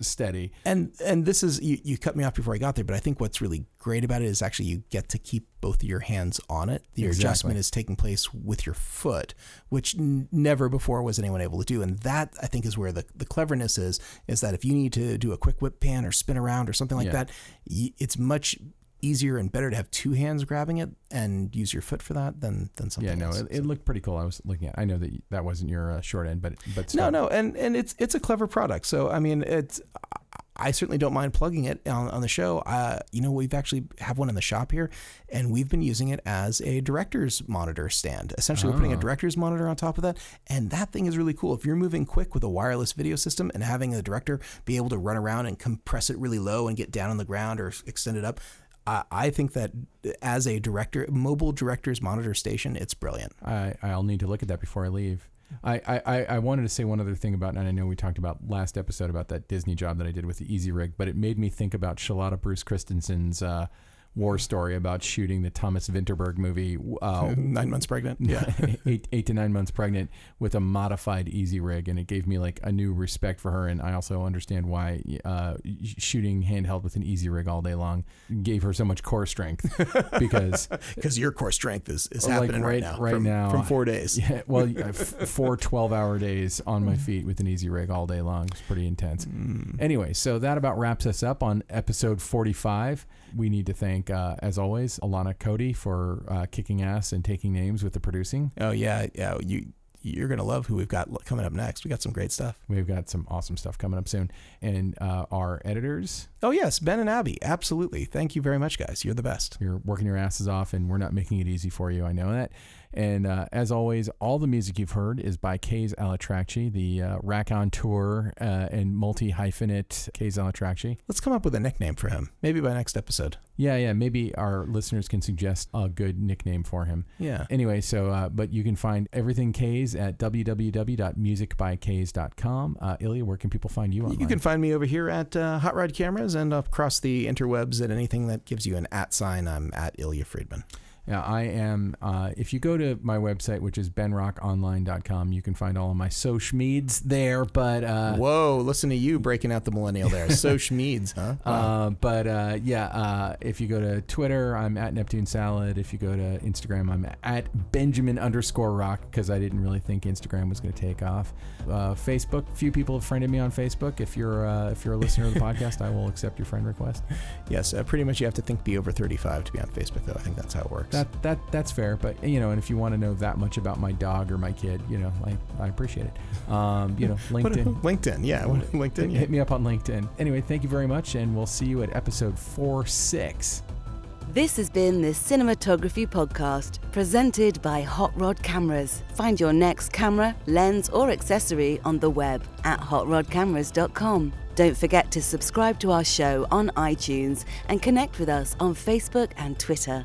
steady And and this is you, you cut me off before I got there, but I think what's really great about it is actually you get to keep both of your hands on it. Your Exactly. adjustment is taking place with your foot, which n- never before was anyone able to do. And that I think is where the, the cleverness is, is that if you need to do a quick whip pan or spin around or something like Yeah. that, y- it's much easier and better to have two hands grabbing it and use your foot for that than than something yeah no else. it, it looked pretty cool i was looking at i know that that wasn't your uh, short end but but No, still. no, and and it's it's a clever product. So I mean, it's I certainly don't mind plugging it on, on the show. Uh, you know, we've actually have one in the shop here, and we've been using it as a director's monitor stand. Essentially, we're putting a Oh. director's monitor on top of that, and that thing is really cool. If you're moving quick with a wireless video system and having a director be able to run around and compress it really low and get down on the ground or extend it up. I think that as a director, mobile director's monitor station, it's brilliant. I, I'll need to look at that before I leave. I, I, I- wanted to say one other thing about, and I know we talked about last episode about that Disney job that I did with the Easyrig, but it made me think about Charlotta Bruus Christensen's uh, war story about shooting the Thomas Vinterberg movie, uh, Nine months pregnant. Yeah. eight, eight to nine months pregnant with a modified Easyrig, and it gave me like a new respect for her, and I also understand why uh, shooting handheld with an Easyrig all day long gave her so much core strength because Because your core strength is, is Like happening right, right- now. right from, now. From four days. Yeah, well, four 12 hour days on my feet with an easyrig all day long. It's pretty intense. Anyway, so that about wraps us up on episode 45. We need to thank, uh, as always, Alana Cody for uh, kicking ass and taking names with the producing. Oh, yeah. Yeah. You, you're going to love who we've got coming up next. We got some great stuff. We've got some awesome stuff coming up soon. And uh, our editors, Oh, yes. Ben and Abby. Absolutely. Thank you very much, guys. You're the best. you're working your asses off, and we're not making it easy for you. I know that. And uh, as always, all the music you've heard is by Kays Al-Atrakchi, the uh, raconteur uh, and multi hyphenate Kays Al-Atrakchi. Let's come up with a nickname for him. Maybe by next episode. Yeah, yeah. Maybe our listeners can suggest a good nickname for him. Yeah. Anyway, so uh, but you can find everything Kays at www.musicbykays.com. Uh, Ilya, where can people find you online? You can find me over here at uh, Hot Rod Cameras and across the interwebs at anything that gives you an at sign. I'm at Ilya Friedman. Yeah, I am. Uh, if you go to my website, which is benrockonline.com, you can find all of my social meds there. But uh, Whoa, listen to you breaking out the millennial there. So schmeeds, huh? Uh, but uh, yeah, uh, if you go to Twitter, I'm at Neptune Salad. If you go to Instagram, I'm at Benjamin underscore Rock because I didn't really think Instagram was going to take off. Uh, Facebook, few people have friended me on Facebook. If you're uh, if you're a listener of the podcast, I will accept your friend request. yes, uh, pretty much you have to think be over 35 to be on Facebook, though. I think that's how it works that that that's fair. But you know, and if you want to know that much about my dog or my kid, you know, like I appreciate it. Um, you know, LinkedIn, LinkedIn, yeah, LinkedIn. Yeah. Hit me up on LinkedIn. Anyway, thank you very much, and we'll see you at episode four six. This has been the Cinematography Podcast, presented by Hot Rod Cameras. Find your next camera, lens, or accessory on the web at hotrodcameras.com. Don't forget to subscribe to our show on iTunes and connect with us on Facebook and Twitter.